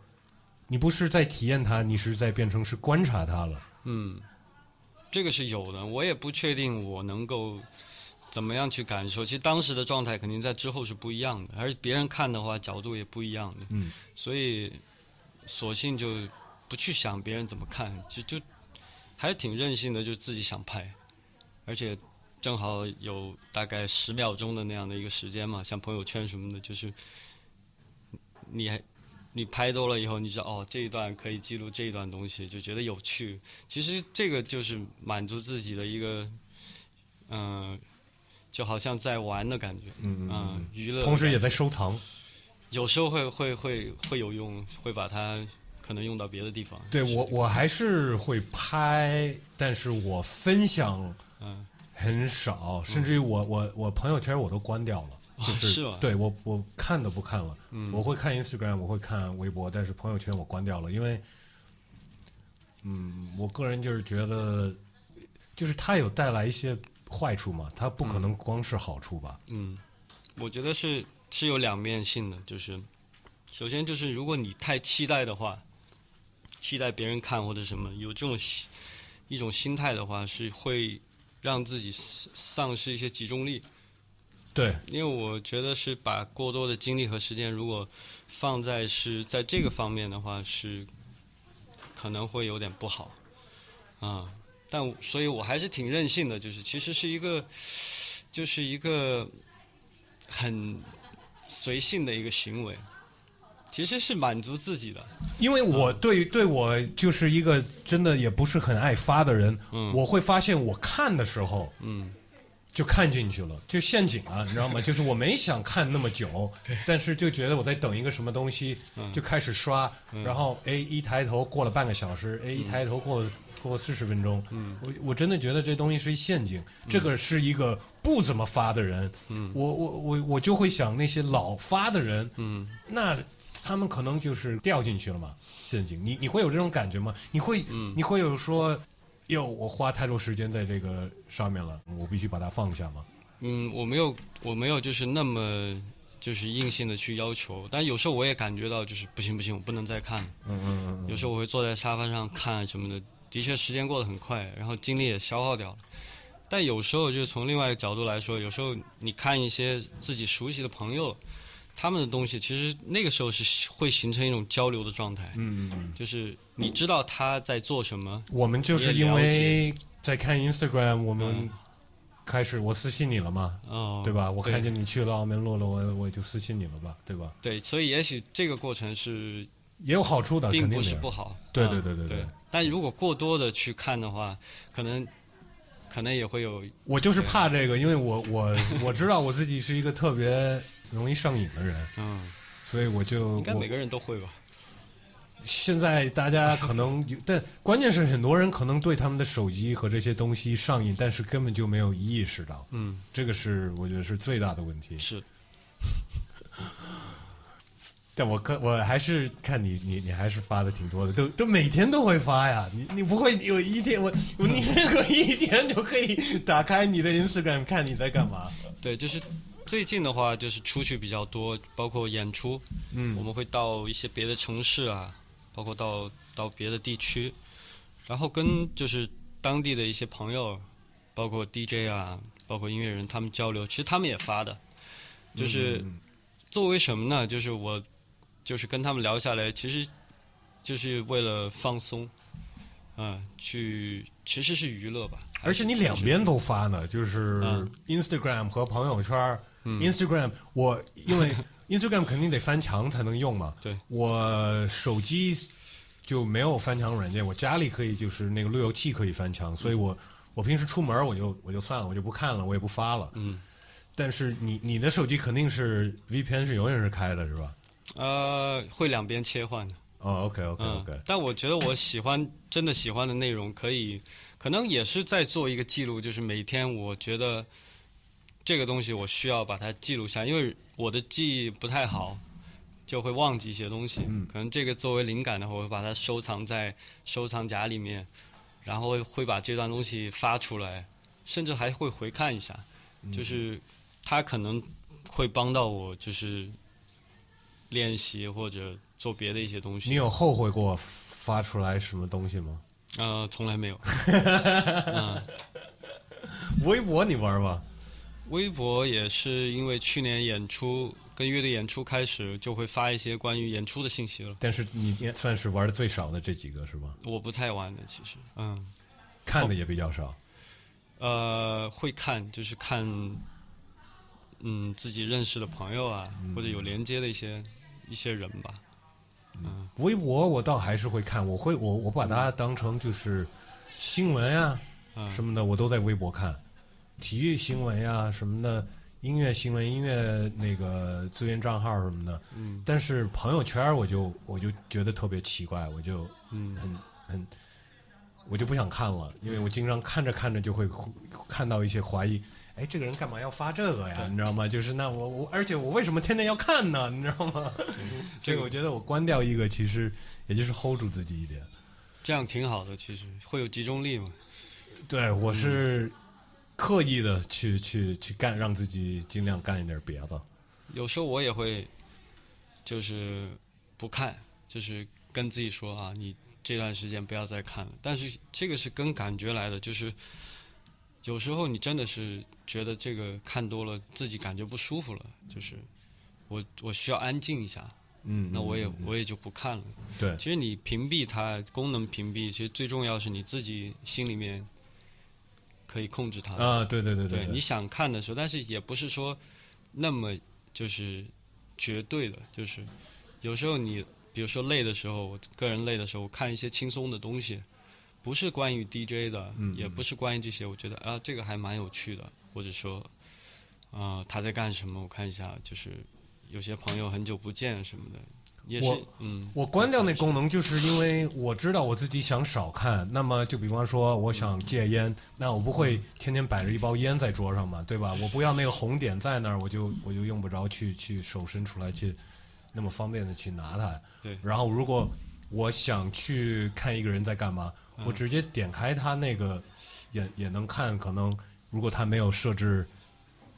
你不是在体验它，你是在变成是观察它了。嗯，这个是有的，我也不确定我能够怎么样去感受。其实当时的状态肯定在之后是不一样的，而别人看的话角度也不一样的。嗯，所以索性就不去想别人怎么看，就就还挺任性的，就自己想拍，而且正好有大概十秒钟的那样的一个时间嘛，像朋友圈什么的，就是你还你拍多了以后，你知道哦这一段可以记录这一段东西，就觉得有趣。其实这个就是满足自己的一个，嗯、就好像在玩的感觉，嗯嗯、娱乐。同时也在收藏。有时候会会会会有用，会把它可能用到别的地方。对我，我还是会拍，但是我分享嗯很少，甚至于我我我朋友圈我都关掉了，就是是对我我看都不看了，我会看 Instagram，我会看微博，但是朋友圈我关掉了，因为，嗯，我个人就是觉得，就是它有带来一些坏处嘛，它不可能光是好处吧？嗯，我觉得是是有两面性的，就是首先就是如果你太期待的话，期待别人看或者什么，有这种心一种心态的话，是会让自己丧丧失一些集中力。对，因为我觉得是把过多的精力和时间，如果放在是在这个方面的话，是可能会有点不好啊。但所以，我还是挺任性的，就是其实是一个，就是一个很随性的一个行为，其实是满足自己的。因为我对对我就是一个真的也不是很爱发的人，嗯。我会发现我看的时候，嗯。就看进去了，就陷阱了，你知道吗？就是我没想看那么久，但是就觉得我在等一个什么东西，嗯。就开始刷，然后哎一抬头过了半个小时，哎一抬头过了过四十分钟，嗯。我我真的觉得这东西是一陷阱。这个是一个不怎么发的人，嗯。我我我我就会想那些老发的人，嗯。那他们可能就是掉进去了嘛陷阱。你你会有这种感觉吗？你会、嗯你会有说，哟，我花太多时间在这个上面了，我必须把它放下吗？嗯，我没有我没有就是那么就是硬性的去要求，但有时候我也感觉到就是不行不行，我不能再看了。嗯嗯嗯有时候我会坐在沙发上看什么的，的确时间过得很快，然后精力也消耗掉了。但有时候就是从另外一个角度来说，有时候你看一些自己熟悉的朋友，他们的东西，其实那个时候是会形成一种交流的状态，嗯嗯嗯，就是你知道他在做什么，我们就是因为在看 Instagram，我们嗯开始我私信你了嘛，哦，对吧？我看见你去了澳门落了，我我也就私信你了吧，对吧？对，所以也许这个过程是也有好处的，并不是不好，对对对对对。但如果过多的去看的话，可能可能也会有我就是怕这个，因为我我我知道我自己是一个特别容易上瘾的人，嗯，所以我就应该每个人都会吧。现在大家可能有，但关键是很多人可能对他们的手机和这些东西上瘾，但是根本就没有意识到，嗯，这个是我觉得是最大的问题。是，但我看我还是看你你你还是发的挺多的，都都每天都会发呀。你你不会有一天我我你任何一天就可以打开你的 Instagram 看你在干嘛。对，就是最近的话，就是出去比较多，包括演出，嗯我嗯们会到一些别的城市啊，包括到到别的地区，然后跟就是当地的一些朋友，包括 DJ 啊，包括音乐人，他们交流，其实他们也发的，就是嗯作为什么呢？就是我就是跟他们聊下来，其实就是为了放松，嗯，去其实是娱乐吧。而且你两边都发呢，就是嗯 Instagram 和朋友圈 Instagram 我因为 Instagram 肯定得翻墙才能用嘛，对，我手机就没有翻墙软件，我家里可以就是那个路由器可以翻墙，所以我我平时出门我就我就算了，我就不看了，我也不发了。嗯，但是你你的手机肯定是 VPN 是永远是开的，是吧？呃，会两边切换的。哦，OK OK 嗯 OK，但我觉得我喜欢真的喜欢的内容，可以可能也是在做一个记录，就是每天我觉得这个东西我需要把它记录下来，因为我的记忆不太好，就会忘记一些东西。嗯可能这个作为灵感的话，我会把它收藏在收藏夹里面，然后会把这段东西发出来，甚至还会回看一下，就是它可能会帮到我，就是练习或者做别的一些东西。你有后悔过发出来什么东西吗？呃，从来没有。嗯，微博你玩吗？微博也是因为去年演出跟乐队演出开始，就会发一些关于演出的信息了。但是你也算是玩的最少的这几个是吧？我不太玩的，其实，嗯，看的也比较少。呃，会看，就是看，嗯，自己认识的朋友啊，或者有连接的一些一些人吧。嗯，微博我倒还是会看，我会我我把它当成就是新闻啊嗯什么的，我都在微博看，体育新闻呀、什么的，音乐新闻、音乐那个资源账号什么的。嗯但是朋友圈我就我就觉得特别奇怪，我就嗯很很，我就不想看了，因为我经常看着看着就会看到一些怀疑。哎，这个人干嘛要发这个呀？你知道吗？就是那我我，而且我为什么天天要看呢？你知道吗？所以我觉得我关掉一个，其实也就是 hold 住自己一点。这样挺好的，其实会有集中力嘛。对我是刻意的去去去干，让自己尽量干一点别的。有时候我也会，就是不看，就是跟自己说啊，你这段时间不要再看了。但是这个是跟感觉来的，就是有时候你真的是觉得这个看多了，自己感觉不舒服了，就是我我需要安静一下，嗯，那我也我也就不看了。对其实你屏蔽它，功能屏蔽，其实最重要是你自己心里面可以控制它。啊，对对对对，对你想看的时候，但是也不是说那么就是绝对的，就是有时候你比如说累的时候，我个人累的时候，我看一些轻松的东西，不是关于 DJ 的，嗯。也不是关于这些，我觉得啊这个还蛮有趣的，或者说啊、他在干什么，我看一下，就是有些朋友很久不见什么的，也是我嗯，我关掉那功能，就是因为我知道我自己想少看。那么，就比方说，我想戒烟，那我不会天天摆着一包烟在桌上嘛，对吧？我不要那个红点在那儿，我就我就用不着去去手伸出来去那么方便的去拿它。对然后，如果我想去看一个人在干嘛，嗯我直接点开他那个也也能看。可能如果他没有设置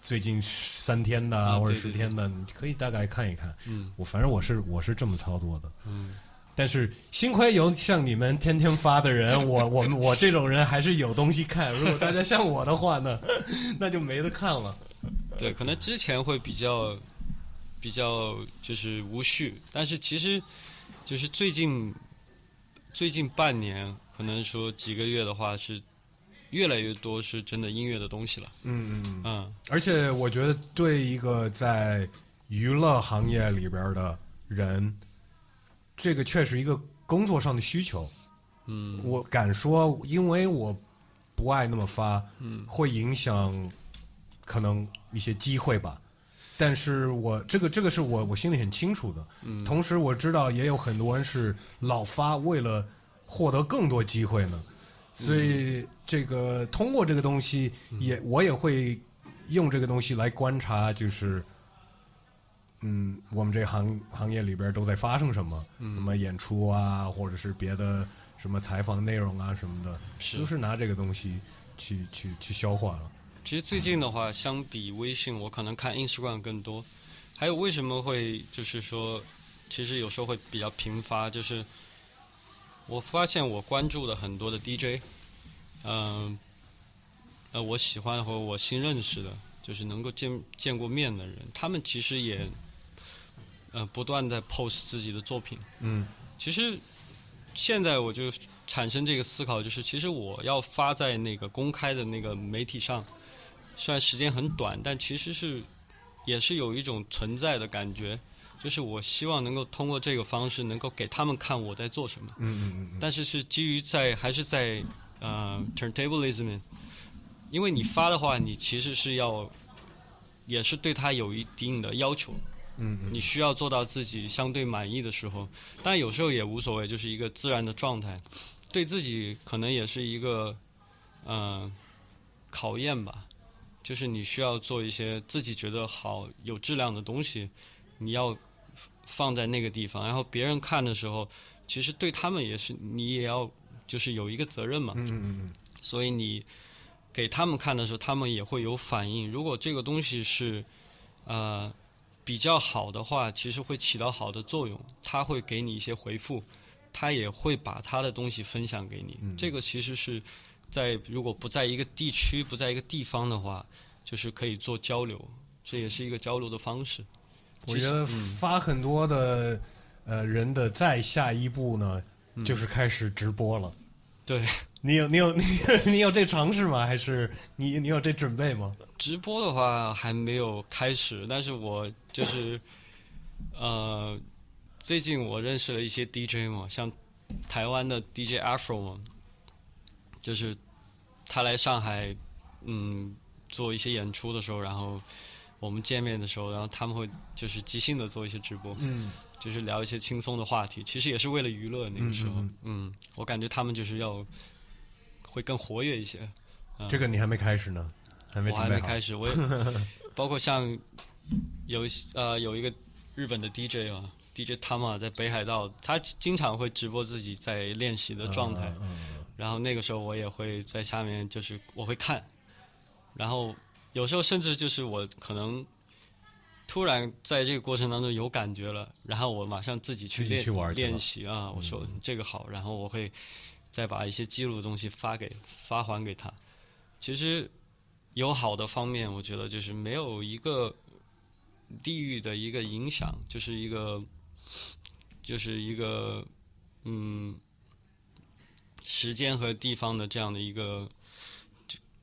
最近三天的或者十天的，你可以大概看一看。嗯我反正我是我是这么操作的。嗯，但是幸亏有像你们天天发的人，我我我这种人还是有东西看。如果大家像我的话呢，那就没得看了。对，可能之前会比较比较就是无序，但是其实就是最近最近半年，可能说几个月的话是越来越多是真的音乐的东西了。嗯嗯嗯。嗯，而且我觉得，对一个在娱乐行业里边的人，这个确实一个工作上的需求。嗯，我敢说，因为我不爱那么发，嗯，会影响可能一些机会吧。但是我这个这个是我我心里很清楚的，嗯同时我知道也有很多人是老发，为了获得更多机会呢，所以这个通过这个东西也我也会用这个东西来观察，就是嗯，我们这行行业里边都在发生什么，什么演出啊，或者是别的什么采访内容啊什么的，是都是拿这个东西去去去消化了。其实最近的话，相比微信，我可能看 Instagram 更多。还有为什么会就是说，其实有时候会比较频发，就是我发现我关注的很多的 DJ，嗯、呃，我喜欢和我新认识的，就是能够见见过面的人，他们其实也呃不断在 post 自己的作品。嗯其实现在我就产生这个思考，就是其实我要发在那个公开的那个媒体上，虽然时间很短，但其实是也是有一种存在的感觉，就是我希望能够通过这个方式，能够给他们看我在做什么。嗯嗯嗯但是是基于在还是在呃 turntablism，因为你发的话，你其实是要也是对他有一定的要求。嗯嗯你需要做到自己相对满意的时候，但有时候也无所谓，就是一个自然的状态，对自己可能也是一个嗯、呃考验吧。就是你需要做一些自己觉得好、有质量的东西，你要放在那个地方，然后别人看的时候，其实对他们也是，你也要就是有一个责任嘛，嗯嗯嗯所以你给他们看的时候，他们也会有反应。如果这个东西是呃比较好的话，其实会起到好的作用，他会给你一些回复，他也会把他的东西分享给你。这个其实是在如果不在一个地区、不在一个地方的话，就是可以做交流，这也是一个交流的方式。我觉得发很多的呃人的再下一步呢，就是开始直播了。对，你有你有你你有这尝试吗？还是你你有这准备吗？直播的话还没有开始，但是我就是 呃，最近我认识了一些 DJ 嘛，像台湾的 DJ Afro 嘛，就是他来上海，嗯，做一些演出的时候，然后我们见面的时候，然后他们会就是即兴的做一些直播，嗯，就是聊一些轻松的话题，其实也是为了娱乐那个时候，嗯嗯我感觉他们就是要会更活跃一些。这个你还没开始呢，还没我。还没开始，我也 包括像有呃有一个日本的 DJ 啊，DJ Tama 在北海道，他经常会直播自己在练习的状态，然后那个时候我也会在下面，就是我会看，然后有时候甚至就是我可能突然在这个过程当中有感觉了，然后我马上自己去练去玩练习啊，我说这个好，然后我会再把一些记录的东西发给发还给他。其实有好的方面，我觉得就是没有一个地域的一个影响，就是一个就是一个嗯时间和地方的这样的一个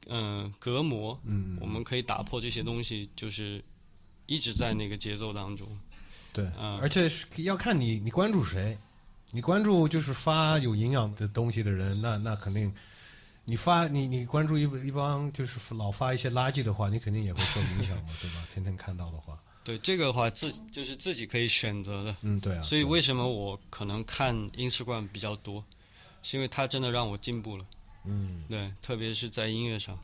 嗯、隔膜，嗯，我们可以打破这些东西，就是一直在那个节奏当中。对，嗯而且是要看你你关注谁，你关注就是发有营养的东西的人，那那肯定。你发你你关注一一帮就是老发一些垃圾的话，你肯定也会受影响嘛，对吧？天天看到的话，对这个的话，自就是自己可以选择的。嗯，对啊。所以为什么我可能看 Instagram 比较多，是因为它真的让我进步了。嗯，对，特别是在音乐上，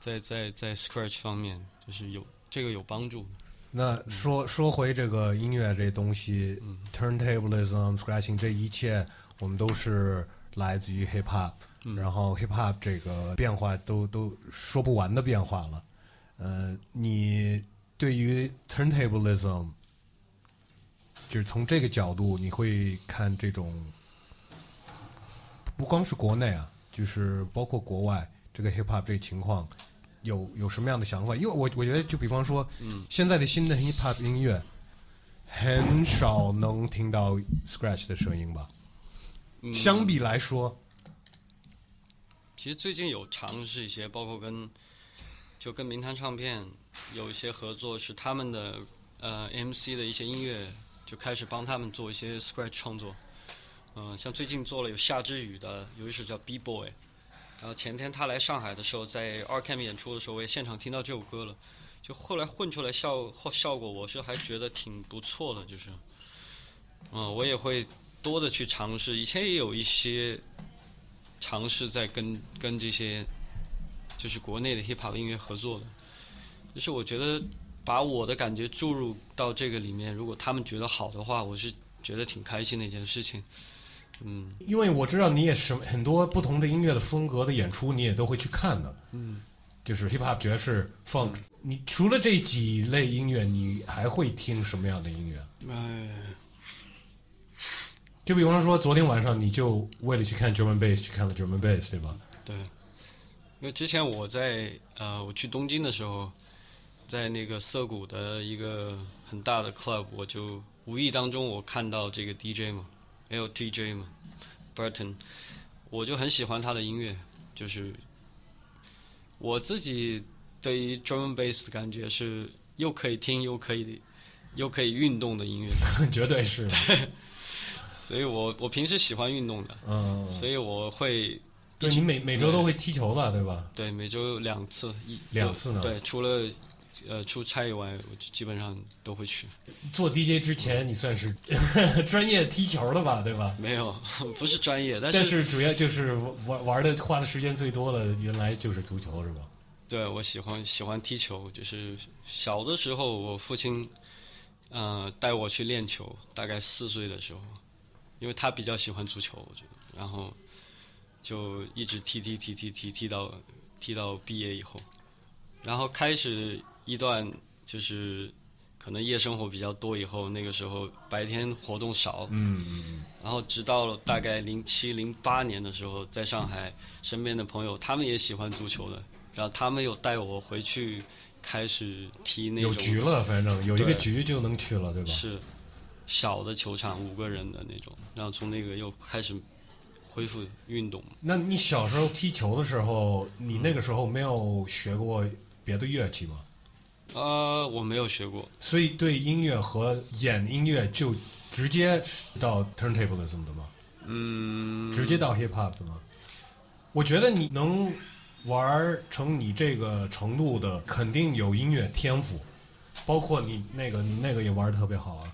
在在在 Scratch 方面，就是有这个有帮助。那说说回这个音乐这东西、t u r n t a b l i s m scratching 这一切，我们都是来自于 hip hop，、然后 hip hop 这个变化都都说不完的变化了。呃，你对于 turntablism，就是从这个角度，你会看这种，不光是国内啊，就是包括国外这个 hip hop 这个情况，有有什么样的想法？因为我我觉得，就比方说，嗯现在的新的 hip hop 音乐，很少能听到 scratch 的声音吧？嗯相比来说，其实最近有尝试一些，包括跟就跟明坛唱片有一些合作，是他们的呃 MC 的一些音乐，就开始帮他们做一些 Scratch 创作。嗯、像最近做了有夏之雨的，有一首叫 B Boy，然后前天他来上海的时候，在 a r c a m 演出的时候，我也现场听到这首歌了。就后来混出来效效果，我是还觉得挺不错的，就是，嗯、我也会多的去尝试。以前也有一些尝试在跟跟这些就是国内的 hip hop 音乐合作的，就是我觉得把我的感觉注入到这个里面，如果他们觉得好的话，我是觉得挺开心的一件事情。嗯，因为我知道你也是很多不同的音乐的风格的演出，你也都会去看的。嗯，就是 hip hop、爵士、funk。你除了这几类音乐，你还会听什么样的音乐？哎，就比方说，昨天晚上你就为了去看 German bass 去看了 German bass，对吧？对，因为之前我在呃我去东京的时候，在那个涩谷的一个很大的 club，我就无意当中我看到这个 DJ 嘛，LTJ 嘛，Burton，我就很喜欢他的音乐，就是我自己对于 drum bass 的感觉是又可以听又可以又可以运动的音乐，绝对是。所以我我平时喜欢运动的，嗯，所以我会对你每每周都会踢球吧，对吧？对，每周两次，一两次呢对，除了呃出差以外，我基本上都会去。做 DJ 之前，你算是 专业踢球的吧，对吧？没有，不是专业，但是但是主要就是玩玩的花的时间最多的，原来就是足球，是吧？对我喜欢喜欢踢球，就是小的时候，我父亲呃带我去练球，大概四岁的时候，因为他比较喜欢足球，我觉得，然后就一直踢踢踢踢踢踢到踢到毕业以后，然后开始一段就是可能夜生活比较多以后，那个时候白天活动少，嗯嗯然后直到了大概零七零八年的时候，在上海身边的朋友他们也喜欢足球的，然后他们有带我回去开始踢嗯，那种有局了，反正有一个局就能去了，对吧？是小的球场五个人的那种，然后从那个又开始恢复运动。那你小时候踢球的时候，你那个时候没有学过别的乐器吗？呃，我没有学过，所以对音乐和演音乐就直接到 turntablism 的吗？嗯，直接到 hip hop 的吗？我觉得你能玩成你这个程度的，肯定有音乐天赋，包括你那个你那个也玩的特别好啊。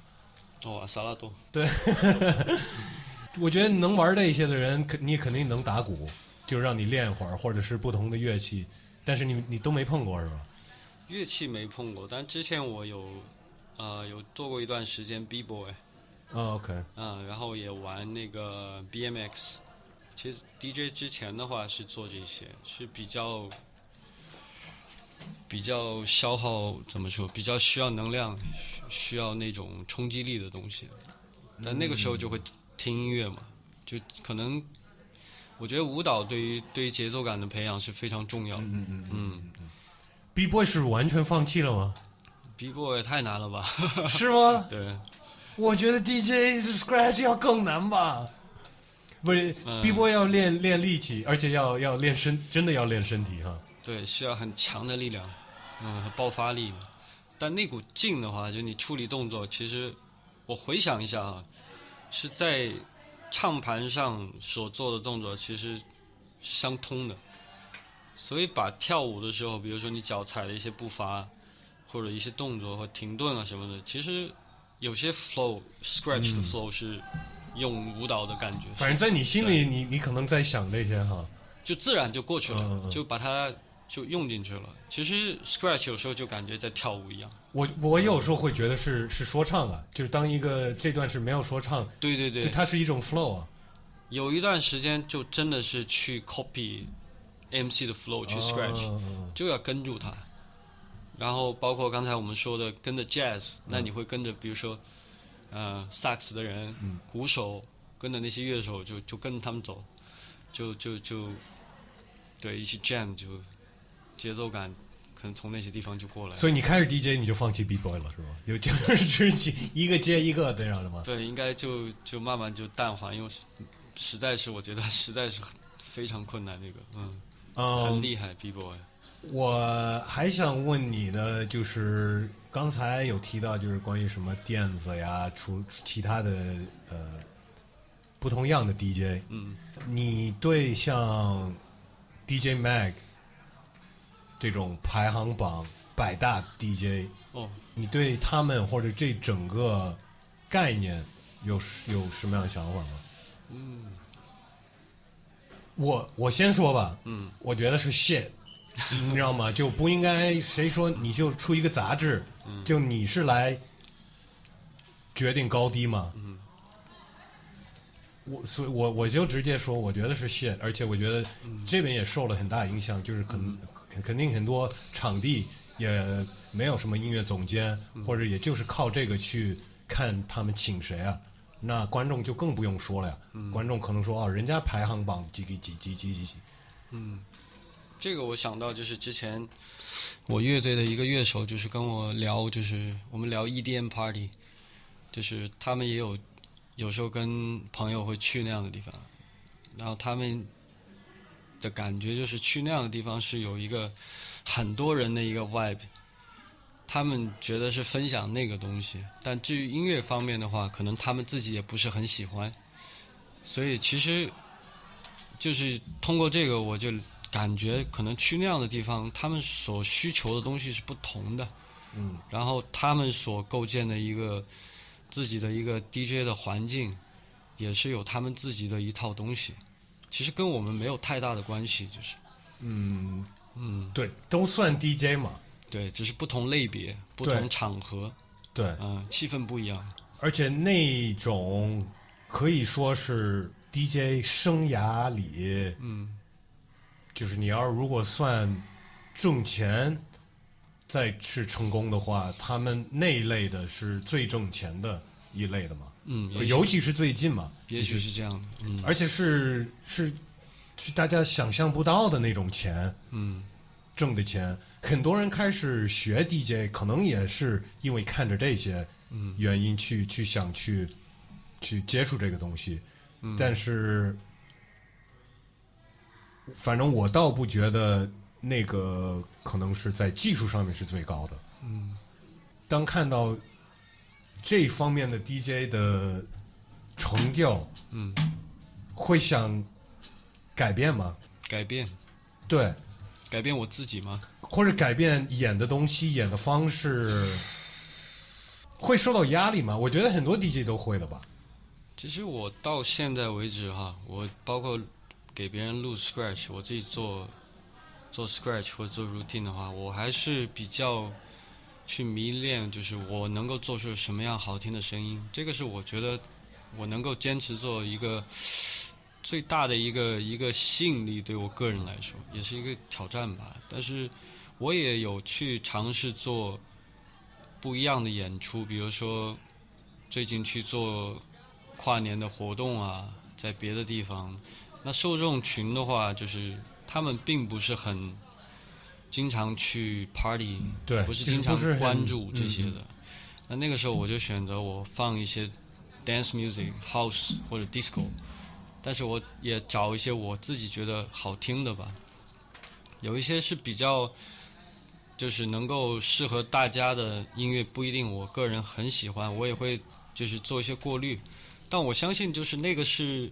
哦，萨拉多，对 我觉得能玩这一些的人，肯你肯定能打鼓，就让你练会儿，或者是不同的乐器，但是你你都没碰过是吧？乐器没碰过，但之前我有呃有做过一段时间 B boy，啊，OK，嗯，然后也玩那个 BMX。其实 DJ 之前的话是做这些，是比较比较消耗怎么说？比较需要能量，需需要那种冲击力的东西。但那个时候就会听音乐嘛，就可能我觉得舞蹈对于对于节奏感的培养是非常重要的。嗯嗯嗯嗯，B boy 是完全放弃了吗？，B boy 太难了吧？是吗？对，我觉得 DJ scratch 要更难吧。不是、嗯 B boy 要练练力气，而且要要练身，真的要练身体哈。对，需要很强的力量，嗯，和爆发力。但那股劲的话，就你处理动作，其实我回想一下啊，是在唱盘上所做的动作其实相通的。所以把跳舞的时候，比如说你脚踩的一些步伐，或者一些动作或停顿啊什么的，其实有些 flow scratch 的 flow 是用舞蹈的感觉，嗯反正在你心里，你你可能在想这些哈。就自然就过去了，嗯嗯嗯就把它就用进去了。其实 scratch 有时候就感觉在跳舞一样。我我有时候会觉得是是说唱啊，就是当一个这段是没有说唱，就对对对，它是一种 flow 啊。有一段时间就真的是去 copy MC 的 flow 去 scratch，、哦就要跟住他。然后包括刚才我们说的跟着 jazz，、那你会跟着比如说呃萨克斯的人、嗯鼓手，跟着那些乐手就就跟着他们走，就就就对一起 jam 就节奏感可能从那些地方就过来。所以你开始 DJ 你就放弃 B boy 了是吧？有就是一个接一个这样的吗？对，应该就就慢慢就淡化，因为实实在是我觉得实在是非常困难那个，嗯，很嗯，厉害 B boy。我还想问你的就是刚才有提到就是关于什么电子呀，除其他的呃不同样的 DJ，嗯，你对像 DJ Mag 这种排行榜百大 DJ，哦，你对他们或者这整个概念有有什么样的想法吗？嗯我我先说吧，嗯，我觉得是 shit，你知道吗？就不应该谁说你就出一个杂志，嗯就你是来决定高低吗？嗯我所以我我就直接说，我觉得是 shit，而且我觉得嗯这边也受了很大影响，就是肯肯肯定很多场地也没有什么音乐总监，嗯或者也就是靠这个去看他们请谁啊。那观众就更不用说了呀，嗯。观众可能说哦，人家排行榜几几几几几几几，嗯，这个我想到就是之前我乐队的一个乐手，就是跟我聊，就是我们聊 EDM party，就是他们也有有时候跟朋友会去那样的地方，然后他们的感觉就是去那样的地方是有一个很多人的一个 vibe，他们觉得是分享那个东西，但至于音乐方面的话，可能他们自己也不是很喜欢，所以其实就是通过这个，我就感觉可能去那样的地方，他们所需求的东西是不同的，嗯，然后他们所构建的一个自己的一个 DJ 的环境，也是有他们自己的一套东西，其实跟我们没有太大的关系，就是。嗯，嗯，对，都算 DJ 嘛，对，只是不同类别、不同场合，对，嗯、气氛不一样，而且那种可以说是 DJ 生涯里，嗯就是你要如果算挣钱再是成功的话，他们那一类的是最挣钱的一类的嘛？嗯，尤其是最近嘛，也许是这样的，嗯而且是是是大家想象不到的那种钱。嗯挣的钱，很多人开始学 DJ，可能也是因为看着这些嗯原因去去想去去接触这个东西，嗯但是反正我倒不觉得那个可能是在技术上面是最高的。嗯当看到这方面的 DJ 的成就，嗯，会想改变吗？改变对，改变我自己吗？或者改变演的东西、演的方式，会受到压力吗？我觉得很多 DJ 都会的吧。其实我到现在为止哈，我包括给别人录 scratch，我自己做做 scratch 或者做 routine 的话，我还是比较去迷恋，就是我能够做出什么样好听的声音。这个是我觉得我能够坚持做一个最大的一个一个吸引力，对我个人来说也是一个挑战吧。但是我也有去尝试做不一样的演出，比如说最近去做跨年的活动啊，在别的地方，那受众群的话，就是他们并不是很经常去 party，对不是经常关注这些嗯的。那那个时候我就选择我放一些 dance music、house 或者 disco，但是我也找一些我自己觉得好听的吧。有一些是比较，就是能够适合大家的音乐，不一定我个人很喜欢，我也会就是做一些过滤。但我相信，就是那个是，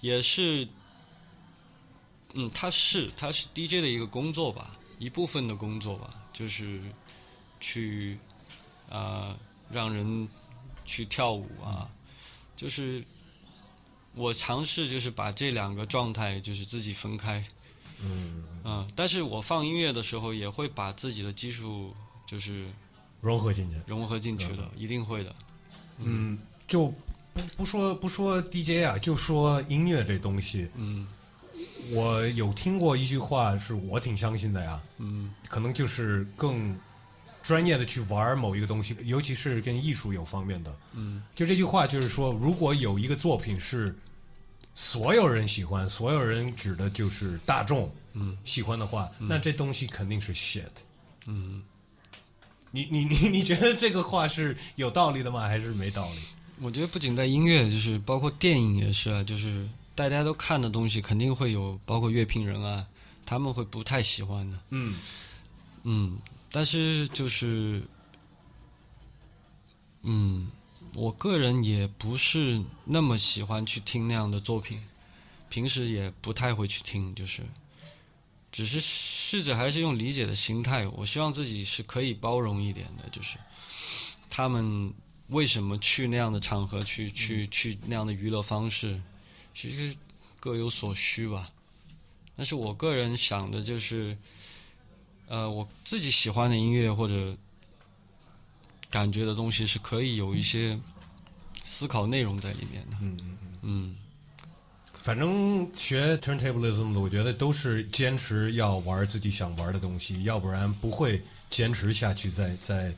也是，嗯，它是它是 DJ 的一个工作吧，一部分的工作吧，就是去啊、呃让人去跳舞啊，就是我尝试就是把这两个状态就是自己分开，嗯，嗯，但是我放音乐的时候也会把自己的技术就是融合进去。融合进去的，一定会的。嗯，就不不说不说 DJ 啊，就说音乐这东西，嗯我有听过一句话，是我挺相信的呀。嗯可能就是更专业的去玩某一个东西，尤其是跟艺术有方面的。嗯就这句话就是说，如果有一个作品是所有人喜欢，所有人指的就是大众嗯喜欢的话，那这东西肯定是 shit。嗯，你你你你觉得这个话是有道理的吗？还是没道理？我觉得不仅在音乐，就是包括电影也是啊，就是大家都看的东西，肯定会有包括乐评人啊，他们会不太喜欢的。嗯嗯，但是就是，嗯，我个人也不是那么喜欢去听那样的作品，平时也不太会去听，就是，只是试着还是用理解的心态，我希望自己是可以包容一点的，就是他们为什么去那样的场合，去去去那样的娱乐方式，其实各有所需吧。但是我个人想的就是。呃，我自己喜欢的音乐或者感觉的东西是可以有一些思考内容在里面的。嗯嗯嗯。嗯反正学 turntablism 的，我觉得都是坚持要玩自己想玩的东西，要不然不会坚持下去在。在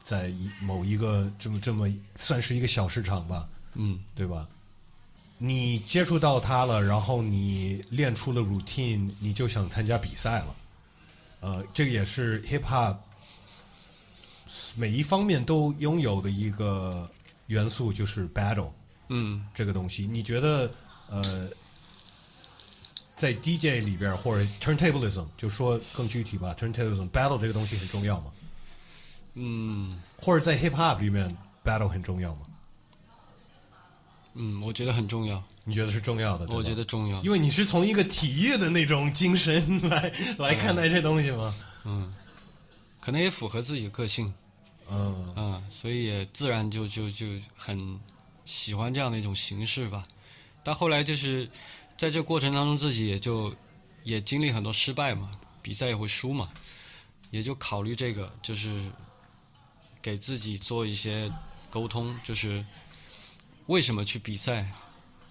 在一某一个这么这么算是一个小市场吧，嗯对吧？你接触到它了，然后你练出了 routine，你就想参加比赛了。呃，这个也是 hip hop 每一方面都拥有的一个元素，就是 battle。嗯这个东西，你觉得呃，在 DJ 里边或者 turntablism，就说更具体吧，turntablism battle 这个东西很重要吗？嗯或者在 hip hop 里面 battle 很重要吗？嗯，我觉得很重要，你觉得是重要的？对我觉得重要。因为你是从一个体育的那种精神来来看待这东西吗？嗯，可能也符合自己的个性。嗯嗯，所以也自然就就就很喜欢这样的一种形式吧。到后来就是在这过程当中，自己也就也经历很多失败嘛，比赛也会输嘛，也就考虑这个，就是给自己做一些沟通，就是为什么去比赛，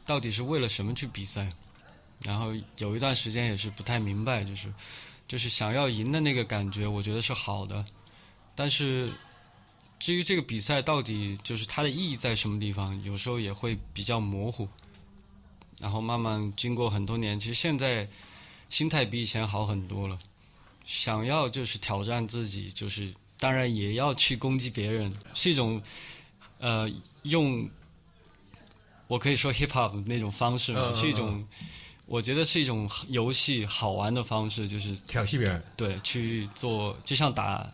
到底是为了什么去比赛？然后有一段时间也是不太明白，就是就是想要赢的那个感觉，我觉得是好的，但是至于这个比赛到底就是它的意义在什么地方，有时候也会比较模糊。然后慢慢经过很多年，其实现在心态比以前好很多了。想要就是挑战自己，就是当然也要去攻击别人，是一种呃用我可以说 hip hop 那种方式嘛，是一种我觉得是一种游戏好玩的方式，就是挑衅别人对去做，就像打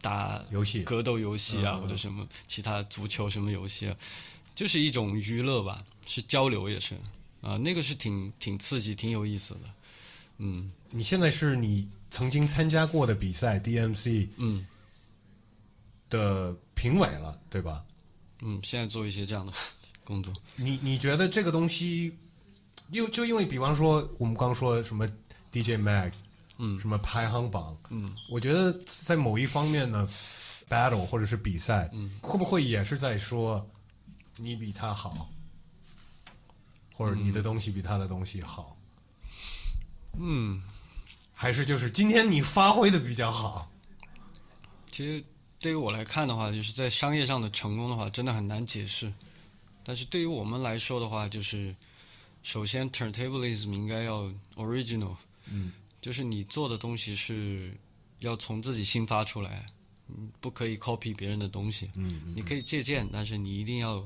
打游戏，格斗游戏啊，或者什么其他足球什么游戏啊，就是一种娱乐吧，是交流也是啊，那个是挺挺刺激、挺有意思的。嗯你现在是你曾经参加过的比赛 DMC 嗯的评委了，对吧？嗯，现在做一些这样的工作。你你觉得这个东西，又就因为比方说我们刚说什么 DJ Mag，嗯。什么排行榜，嗯。我觉得在某一方面呢，battle 或者是比赛，嗯。会不会也是在说你比他好，或者你的东西比他的东西好，嗯，还是就是今天你发挥的比较好？其实对于我来看的话，就是在商业上的成功的话，真的很难解释。但是对于我们来说的话，就是首先 turntablism 应该要 original，嗯，就是你做的东西是要从自己新发出来，嗯，不可以 copy 别人的东西。嗯嗯你可以借鉴，但是你一定要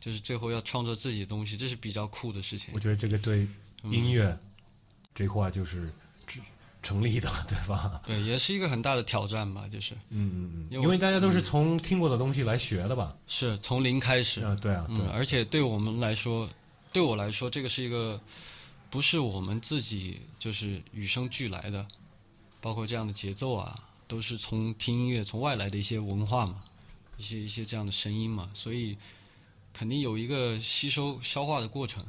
就是最后要创作自己的东西，这是比较酷的事情我。觉得这个对音乐这话就是只成立的，对吧？对，也是一个很大的挑战吧，就是嗯嗯嗯，因为大家都是从听过的东西来学的吧？是从零开始。啊，对啊，对嗯，啊，而且对我们来说，对我来说，这个是一个不是我们自己就是与生俱来的，包括这样的节奏啊，都是从听音乐从外来的一些文化嘛，一些一些这样的声音嘛，所以肯定有一个吸收消化的过程。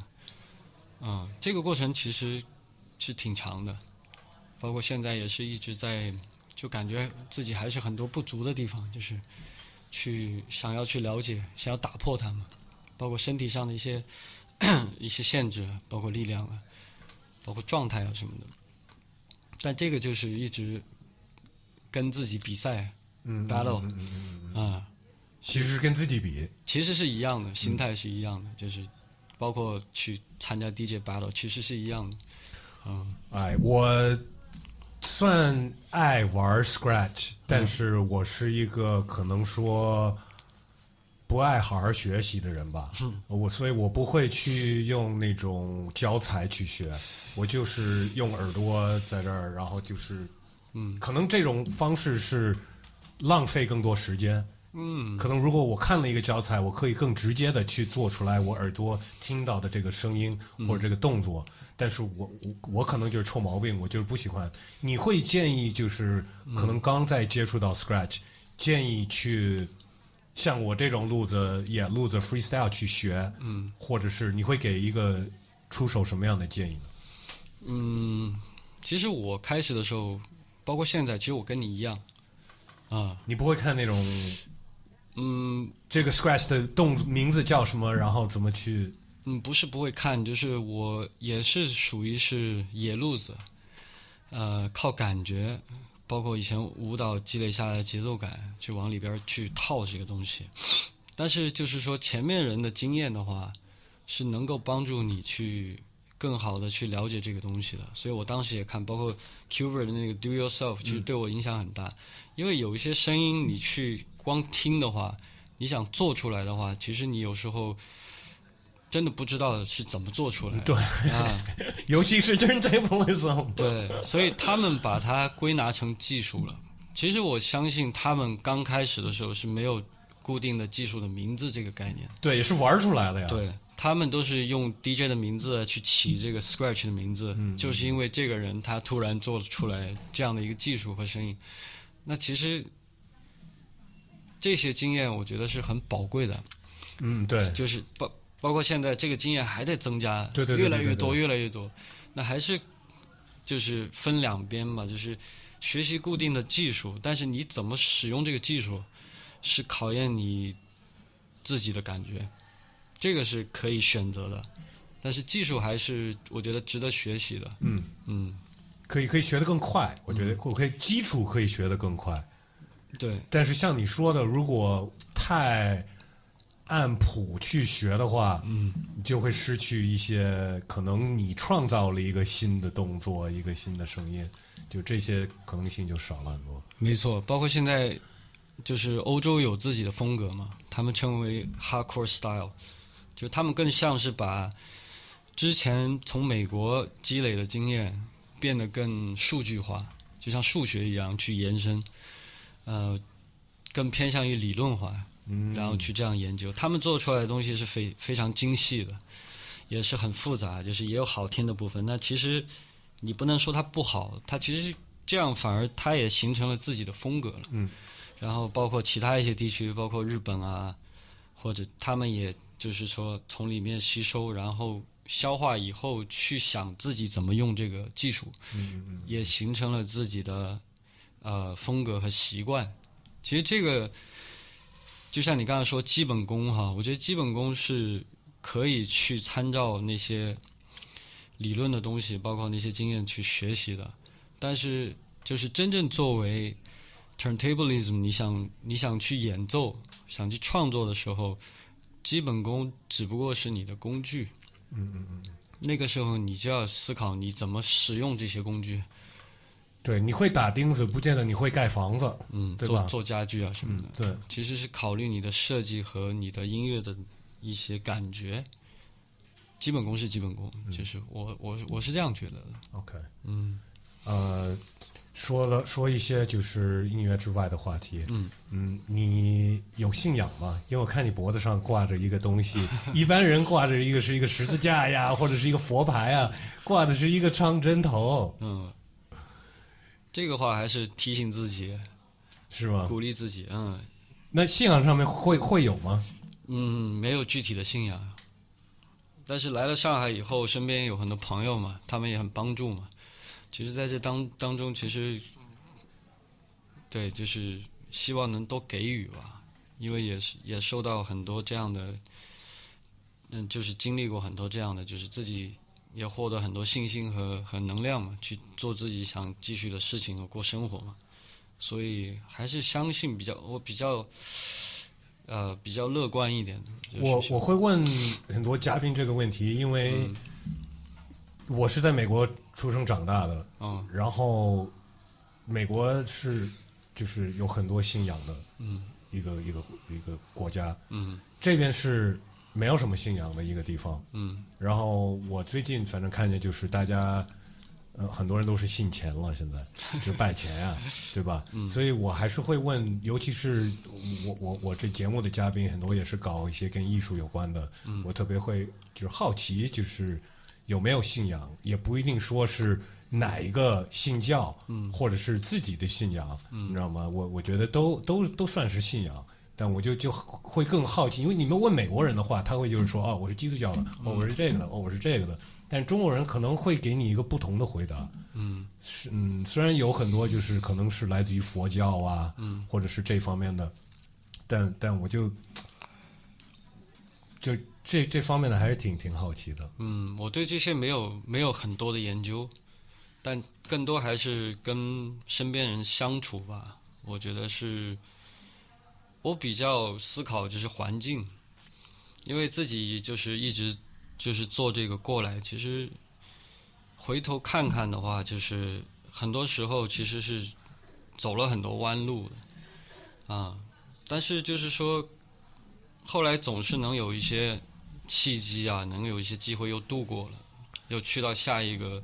嗯，这个过程其实是挺长的，包括现在也是一直在，就感觉自己还是很多不足的地方，就是去想要去了解，想要打破它们，包括身体上的一些 一些限制，包括力量啊，包括状态啊什么的。但这个就是一直跟自己比赛嗯 battle 啊、其实是跟自己比，其实是一样的，心态是一样的，就是包括去参加 DJ battle，其实是一样的。嗯。哎，我算爱玩 Scratch，但是我是一个可能说不爱好好学习的人吧。我所以，我不会去用那种教材去学，我就是用耳朵在这儿，然后就是，嗯可能这种方式是浪费更多时间。嗯可能如果我看了一个教材，我可以更直接的去做出来我耳朵听到的这个声音或者这个动作。但是我我我可能就是臭毛病，我就是不喜欢。你会建议就是可能刚在接触到 Scratch，、建议去像我这种路子野路子 freestyle 去学，嗯。或者是你会给一个出手什么样的建议呢？嗯，其实我开始的时候，包括现在，其实我跟你一样啊，你不会看那种嗯。这个 Scratch 的动名字叫什么，然后怎么去嗯，不是不会看，就是我也是属于是野路子，呃，靠感觉，包括以前舞蹈积累下来的节奏感，去往里边去套这个东西。但是就是说，前面人的经验的话，是能够帮助你去更好的去了解这个东西的。所以我当时也看，包括 Cuber 的那个 Do Yourself，其实对我影响很大，因为有一些声音你去光听的话，你想做出来的话，其实你有时候。真的不知道是怎么做出来的，对啊，尤其是 turntablism，对，所以他们把它归纳成技术了。其实我相信他们刚开始的时候是没有固定的技术的名字这个概念，对，也是玩出来的呀。对他们都是用 DJ 的名字去起这个 Scratch 的名字，嗯就是因为这个人他突然做了出来这样的一个技术和声音。那其实这些经验我觉得是很宝贵的，嗯，对，就是包包括现在这个经验还在增加，对对对越来越多，越来越多。那还是就是分两边嘛，就是学习固定的技术，但是你怎么使用这个技术，是考验你自己的感觉，这个是可以选择的。但是技术还是我觉得值得学习的。嗯嗯，可以可以学得更快，我觉得我可以基础可以学得更快。对，但是像你说的，如果太按谱去学的话，嗯，你就会失去一些可能你创造了一个新的动作，一个新的声音，就这些可能性就少了很多。没错，包括现在就是欧洲有自己的风格嘛，他们称为 hardcore style，就他们更像是把之前从美国积累的经验变得更数据化，就像数学一样去延伸，呃，更偏向于理论化，嗯，然后去这样研究。他们做出来的东西是非非常精细的，也是很复杂，就是也有好听的部分。那其实你不能说它不好，它其实这样反而它也形成了自己的风格了。嗯，然后包括其他一些地区，包括日本啊，或者他们也就是说从里面吸收，然后消化以后去想自己怎么用这个技术，嗯嗯也形成了自己的呃风格和习惯。其实这个就像你刚才说基本功哈，我觉得基本功是可以去参照那些理论的东西，包括那些经验去学习的。但是就是真正作为 turntablism，你想你想去演奏、想去创作的时候，基本功只不过是你的工具。嗯嗯嗯，那个时候你就要思考你怎么使用这些工具。对，你会打钉子，不见得你会盖房子。嗯，对吧做做家具啊什么嗯的，，对，其实是考虑你的设计和你的音乐的一些感觉。基本功是基本功，就是我我我是这样觉得的。OK，嗯呃，说了说一些就是音乐之外的话题。嗯嗯，你有信仰吗？因为我看你脖子上挂着一个东西，一般人挂着一个是一个十字架呀，或者是一个佛牌啊，挂的是一个长针头，嗯，这个话还是提醒自己，是吗？鼓励自己。嗯那信仰上面会会有吗？嗯，没有具体的信仰，但是来了上海以后，身边有很多朋友嘛，他们也很帮助嘛。其实在这当当中，其实对，就是希望能多给予吧，因为也是也受到很多这样的，嗯，就是经历过很多这样的，就是自己也获得很多信心和和能量嘛，去做自己想继续的事情和过生活嘛。所以还是相信比较，我比较，呃，比较乐观一点的。就是我我会问很多嘉宾这个问题，因为我是在美国出生长大的，嗯。然后美国是就是有很多信仰的嗯。一个一个一个国家，嗯。这边是没有什么信仰的一个地方。嗯然后我最近反正看见就是大家，呃，很多人都是信钱了，现在 就拜钱啊，对吧？所以我还是会问，尤其是我我我这节目的嘉宾很多也是搞一些跟艺术有关的，我特别会就是好奇，就是有没有信仰，也不一定说是哪一个信教，嗯或者是自己的信仰，嗯你知道吗？我我觉得都都都算是信仰。但我就就会更好奇，因为你们问美国人的话，他会就是说，哦，我是基督教的，哦，我是这个的，哦，我是这个的。但中国人可能会给你一个不同的回答。嗯是，嗯，虽然有很多就是可能是来自于佛教啊，嗯或者是这方面的，但但我就就这这方面的还是挺挺好奇的。嗯，我对这些没有没有很多的研究，但更多还是跟身边人相处吧。我觉得是，我比较思考就是环境，因为自己就是一直就是做这个过来，其实回头看看的话，就是很多时候其实是走了很多弯路的啊，但是就是说，后来总是能有一些契机啊，能有一些机会又度过了，又去到下一个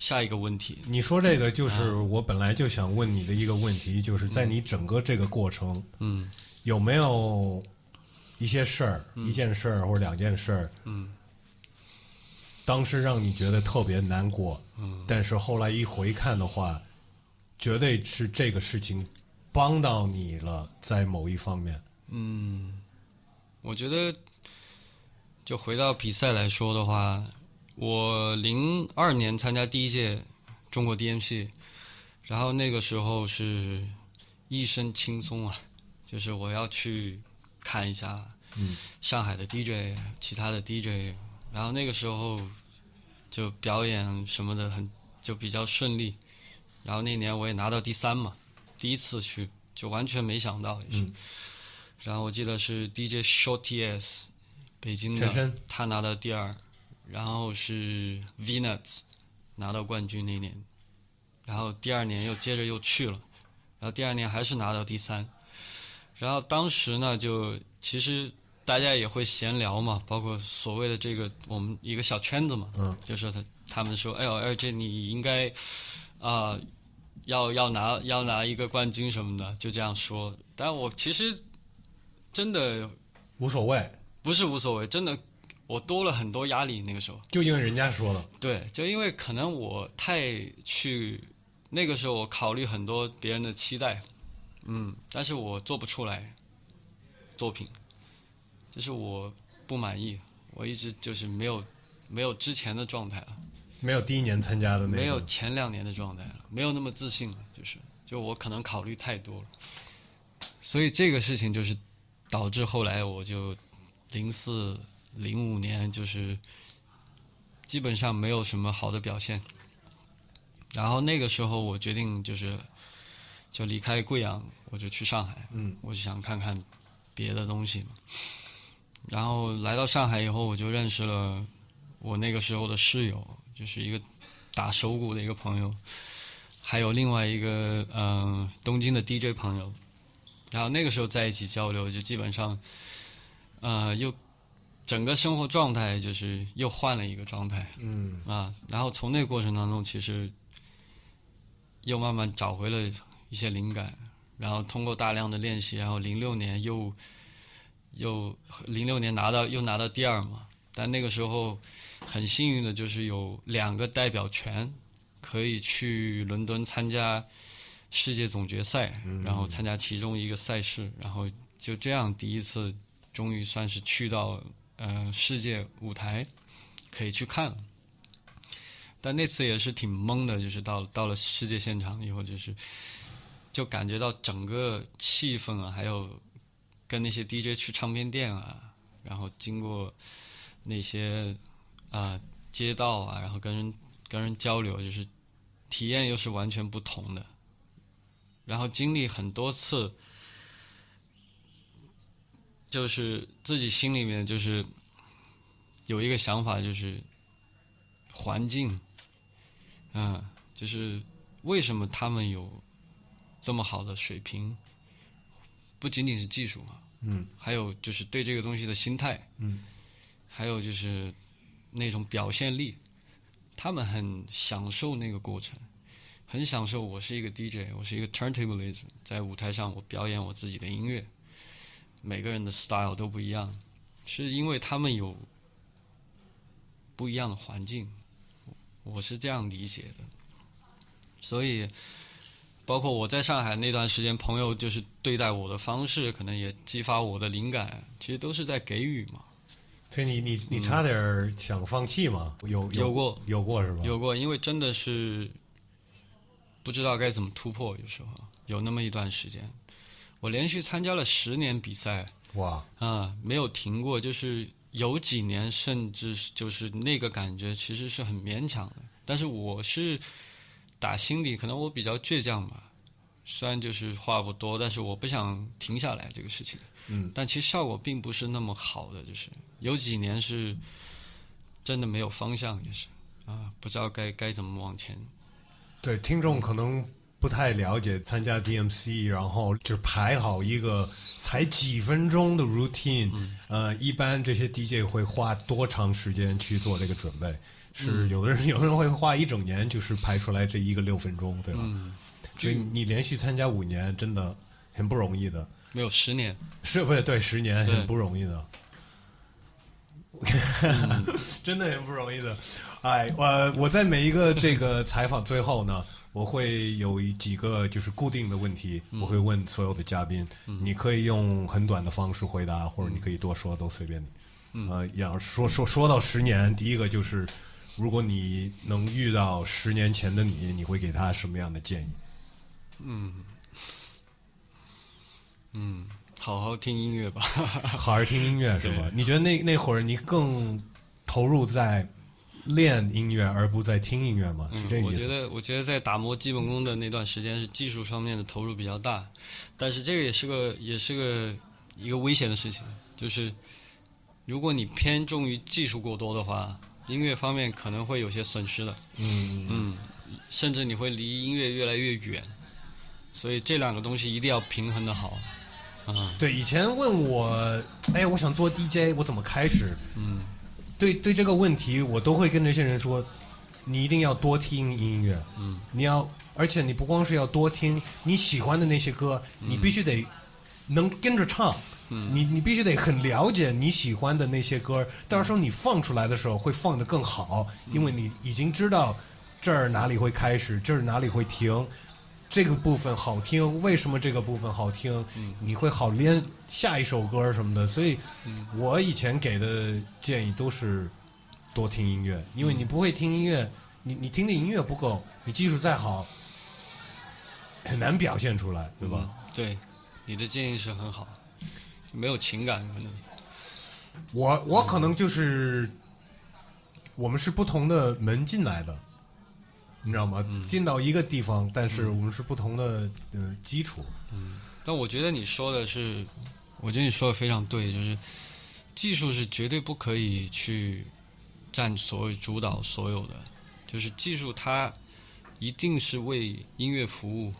下一个问题。你说这个就是我本来就想问你的一个问题，就是在你整个这个过程，嗯。有没有一些事儿、一件事儿或者两件事儿，嗯。当时让你觉得特别难过，嗯。但是后来一回看的话，绝对是这个事情帮到你了，在某一方面。嗯，我觉得就回到比赛来说的话，我零二年参加第一届中国 DMC，然后那个时候是一身轻松啊，就是我要去看一下嗯。上海的 DJ，其他的 DJ，然后那个时候就表演什么的很就比较顺利，然后那年我也拿到第三嘛，第一次去就完全没想到也是。嗯。然后我记得是 DJ Short TS 北京的，他拿到第二，然后是 V Nuts 拿到冠军那年，然后第二年又接着又去了，然后第二年还是拿到第三，然后当时呢就其实大家也会闲聊嘛，包括所谓的这个我们一个小圈子嘛，嗯，就说他他们说，哎呦，而且你应该啊、要要拿要拿一个冠军什么的，就这样说，但我其实真的无所谓，不是无所谓，真的我多了很多压力那个时候。就因为人家说了，对，就因为可能我太去那个时候，我考虑很多别人的期待，嗯，但是我做不出来作品，就是我不满意，我一直就是没有没有之前的状态了，没有第一年参加的那个，没有前两年的状态了，没有那么自信了，就是就我可能考虑太多了，所以这个事情就是导致后来我就零四零五年就是基本上没有什么好的表现，然后那个时候我决定就是就离开贵阳，我就去上海，嗯，我就想看看别的东西嘛。然后来到上海以后，我就认识了我那个时候的室友，就是一个打手鼓的一个朋友，还有另外一个嗯、呃东京的 DJ 朋友。然后那个时候在一起交流，就基本上，呃，又整个生活状态就是又换了一个状态嗯啊。然后从那个过程当中，其实又慢慢找回了一些灵感，然后通过大量的练习，然后零六年又又零六年拿到又拿到第二嘛。但那个时候很幸运的就是有两个代表权，可以去伦敦参加世界总决赛，然后参加其中一个赛事，然后就这样第一次终于算是去到呃世界舞台，可以去看。但那次也是挺懵的，就是到到了世界现场以后，就是就感觉到整个气氛啊，还有跟那些 DJ 去唱片店啊，然后经过那些啊、街道啊，然后跟人跟人交流，就是体验又是完全不同的。然后经历很多次，就是自己心里面就是有一个想法，就是环境，嗯，就是为什么他们有这么好的水平，不仅仅是技术啊，嗯，还有就是对这个东西的心态，嗯，还有就是那种表现力，他们很享受那个过程。很享受，我是一个 DJ，我是一个 turntablism，在舞台上我表演我自己的音乐，每个人的 style 都不一样，是因为他们有不一样的环境，我是这样理解的。所以，包括我在上海那段时间，朋友就是对待我的方式，可能也激发我的灵感，其实都是在给予嘛。所以你你你差点儿想放弃吗？有有过有过是吧？有过，因为真的是不知道该怎么突破，有时候有那么一段时间，我连续参加了十年比赛。哇，啊，没有停过，就是有几年甚至是就是那个感觉其实是很勉强的，但是我是打心里，可能我比较倔强吧，虽然就是话不多，但是我不想停下来这个事情。嗯，但其实效果并不是那么好的，就是。有几年是真的没有方向，也是。啊，不知道该该怎么往前。对，听众可能不太了解参加 DMC，然后就是排好一个才几分钟的 routine，、呃，一般这些 DJ 会花多长时间去做这个准备？是有的人 有的人会花一整年，就是排出来这一个六分钟，对吧？嗯，所以你连续参加五年，真的很不容易的。没有十年，是不是？对，十年很不容易的，真的很不容易的。哎，我我在每一个这个采访最后呢，我会有一几个就是固定的问题，我会问所有的嘉宾，你可以用很短的方式回答，或者你可以多说，都随便你。呃，要说说说到十年，第一个就是，如果你能遇到十年前的你，你会给他什么样的建议？嗯，嗯好好听音乐吧。好好听音乐是吧？你觉得那那会儿你更投入在练音乐而不在听音乐吗？是这嗯，个意思？我觉得，我觉得在打磨基本功的那段时间是技术上面的投入比较大，但是这个也是个也是个一个危险的事情，就是如果你偏重于技术过多的话，音乐方面可能会有些损失的，嗯嗯，甚至你会离音乐越来越远，所以这两个东西一定要平衡的好，啊，对，以前问我，哎，我想做 DJ，我怎么开始？嗯对对这个问题，我都会跟这些人说，你一定要多听音乐，嗯你要，而且你不光是要多听你喜欢的那些歌，你必须得能跟着唱。嗯你你必须得很了解你喜欢的那些歌，到时候你放出来的时候会放得更好，因为你已经知道这儿哪里会开始，这儿哪里会停，这个部分好听，为什么这个部分好听，你会好连下一首歌什么的。所以，我以前给的建议都是多听音乐，因为你不会听音乐，你你听的音乐不够，你技术再好，很难表现出来，对吧？嗯对，你的建议是很好，就没有情感可能，我我可能就是我们是不同的门进来的，你知道吗？进到一个地方，但是我们是不同的呃基础。嗯。但我觉得你说的是，我觉得你说的非常对，就是技术是绝对不可以去占所谓主导所有的，就是技术它一定是为音乐服务，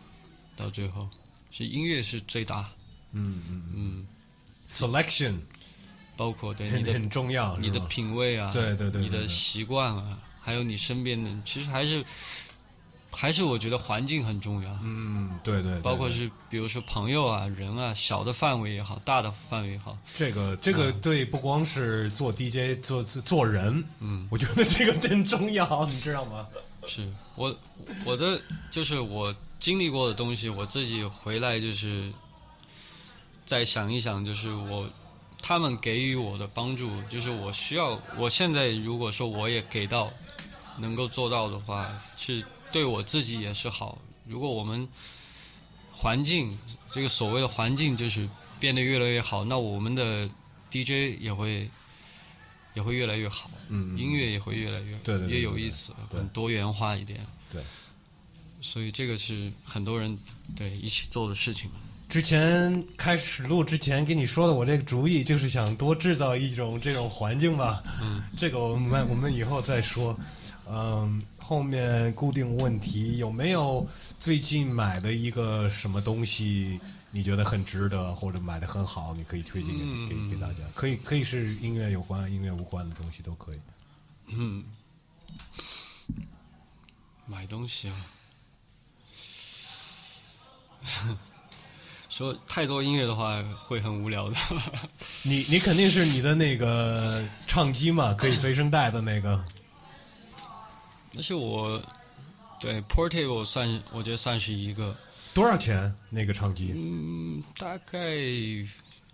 到最后是音乐是最大，嗯嗯嗯，，selection。包括对你很的很重要，你的品味啊，对对对对你的习惯啊，还有你身边的，其实还是还是我觉得环境很重要，嗯，对对，对对。包括是比如说朋友啊、人啊，小的范围也好，大的范围也好，这个这个对，不光是做 DJ 做做做人，嗯，我觉得这个更重要，你知道吗？是我我的就是我经历过的东西，我自己回来就是再想一想，就是我他们给予我的帮助，就是我需要，我现在如果说我也给到能够做到的话，是对我自己也是好。如果我们环境这个所谓的环境就是变得越来越好，那我们的 DJ 也会也会越来越好。嗯，音乐也会越来越对对对越有意思，对很多元化一点。对，所以这个是很多人对一起做的事情。之前开始录之前跟你说的，我这个主意就是想多制造一种这种环境吧。嗯，这个我们我们以后再说。嗯，后面固定问题有没有最近买的一个什么东西，你觉得很值得，或者买的很好，你可以推荐给、嗯给给大家？可以可以是音乐有关、音乐无关的东西都可以。嗯，买东西啊，说太多音乐的话会很无聊的。你你肯定是你的那个唱机嘛，可以随身带的那个。但是我对 portable 算，我觉得算是一个，多少钱那个唱机？嗯，大概因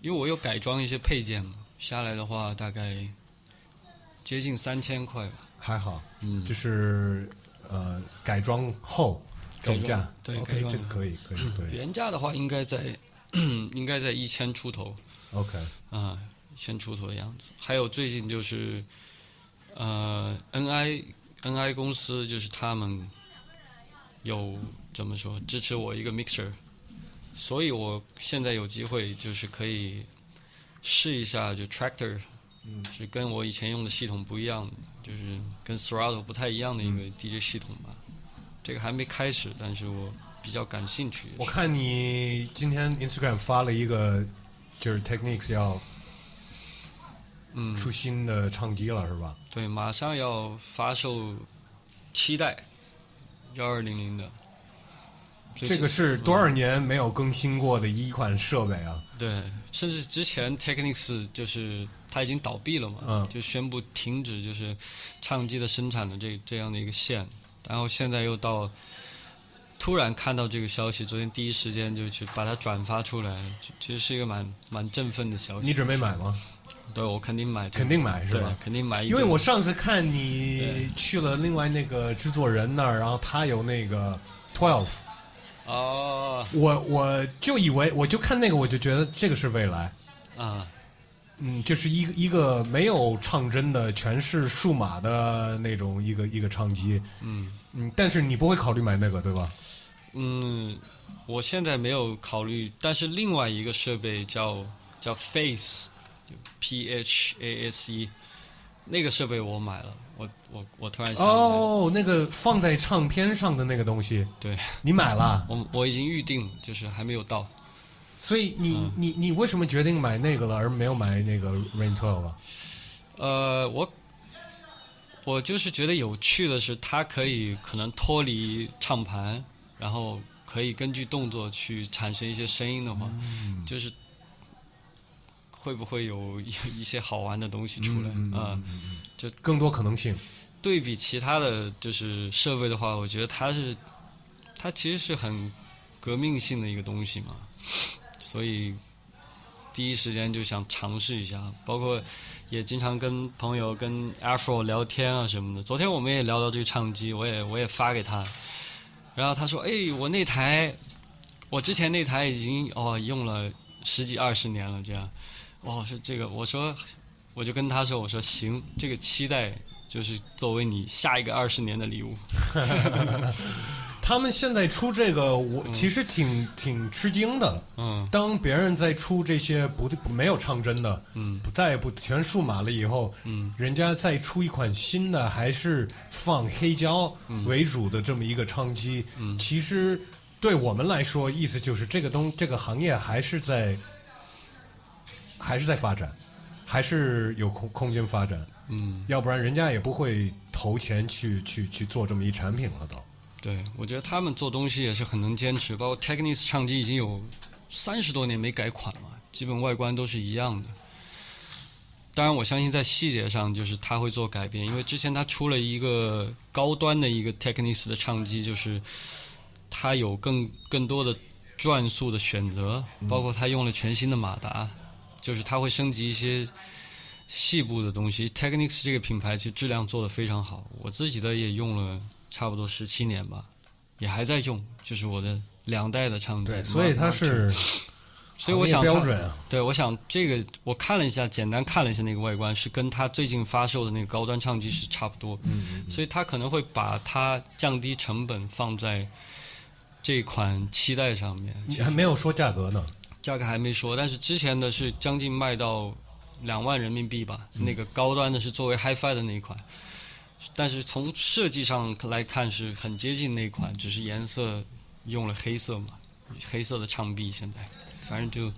为我有改装一些配件嘛，下来的话大概接近三千块吧。还好，嗯，就是呃改装后总价。对改，OK，装这个可以，可以，可以。原价的话应该在 应该在一千出头 OK，啊，一千出头的样子。还有最近就是呃，NI NI 公司就是他们有怎么说支持我一个 mixer，所以我现在有机会就是可以试一下就 Tractor，嗯，是跟我以前用的系统不一样的，就是跟 Serato 不太一样的一个 DJ 系统吧。这个还没开始，但是我比较感兴趣。我看你今天 Instagram 发了一个，就是 Techniques 要嗯，出新的唱机了，是吧？对，马上要发售期待幺二零零的。这个是多少年没有更新过的一款设备啊？对，甚至之前 Technics 就是它已经倒闭了嘛，嗯就宣布停止就是唱机的生产的这这样的一个线，然后现在又到突然看到这个消息，昨天第一时间就去把它转发出来，其实是一个蛮蛮振奋的消息。你准备买吗？对我肯定买，肯定买是吧？肯定买，因为我上次看你去了另外那个制作人那儿，然后他有那个 Twelve，哦我我就以为我就看那个我就觉得这个是未来，啊，嗯，就是一个一个没有唱针的，全是数码的那种一个一个唱机。嗯嗯，但是你不会考虑买那个对吧？嗯，我现在没有考虑，但是另外一个设备叫叫 Face，就 P H A S E，那个设备我买了，我我我突然想，哦，那个放在唱片上的那个东西，对。你买了，我我已经预定了，就是还没有到。所以你、嗯。你你为什么决定买那个了，而没有买那个 Rain Twelve 啊？呃，我我就是觉得有趣的是，它可以可能脱离唱盘，然后可以根据动作去产生一些声音的话，嗯。就是会不会有一 一些好玩的东西出来嗯就更多可能性。对比其他的就是设备的话，我觉得它是它其实是很革命性的一个东西嘛，所以第一时间就想尝试一下，包括也经常跟朋友跟 Afro 聊天啊什么的。昨天我们也聊到这个唱机，我也我也发给他，然后他说：“哎，我那台，我之前那台已经哦用了十几二十年了，这样，哦是这个，我说我就跟他说，我说行，这个期待就是作为你下一个二十年的礼物。他们现在出这个，我其实挺、挺吃惊的。嗯。当别人在出这些不没有唱针的，嗯。不再不全数码了以后，嗯。人家再出一款新的，还是放黑胶为主的这么一个唱机，嗯。其实对我们来说，意思就是这个东这个行业还是在还是在发展，还是有空空间发展，嗯，要不然人家也不会投钱去去去做这么一产品了都。对，我觉得他们做东西也是很能坚持，包括 Technics 唱机已经有三十多年没改款了，基本外观都是一样的。当然，我相信在细节上，就是他会做改变，因为之前他出了一个高端的一个 Technics 的唱机，就是它有更更多的转速的选择，包括它用了全新的马达，就是它会升级一些细部的东西。Technics 这个品牌其实质量做的非常好，我自己的也用了差不多十七年吧，也还在用，就是我的两代的唱机。对，所以它是所以我想标准啊。对，我想这个我看了一下，简单看了一下那个外观，是跟它最近发售的那个高端唱机是差不多。嗯所以它可能会把它降低成本放在这款期待上面。你还没有说价格呢。价格还没说，但是之前的是将近卖到两万人民币吧，那个高端的是作为 HiFi 的那一款，但是从设计上来看是很接近那款，只是颜色用了黑色嘛，黑色的唱臂现在，反正就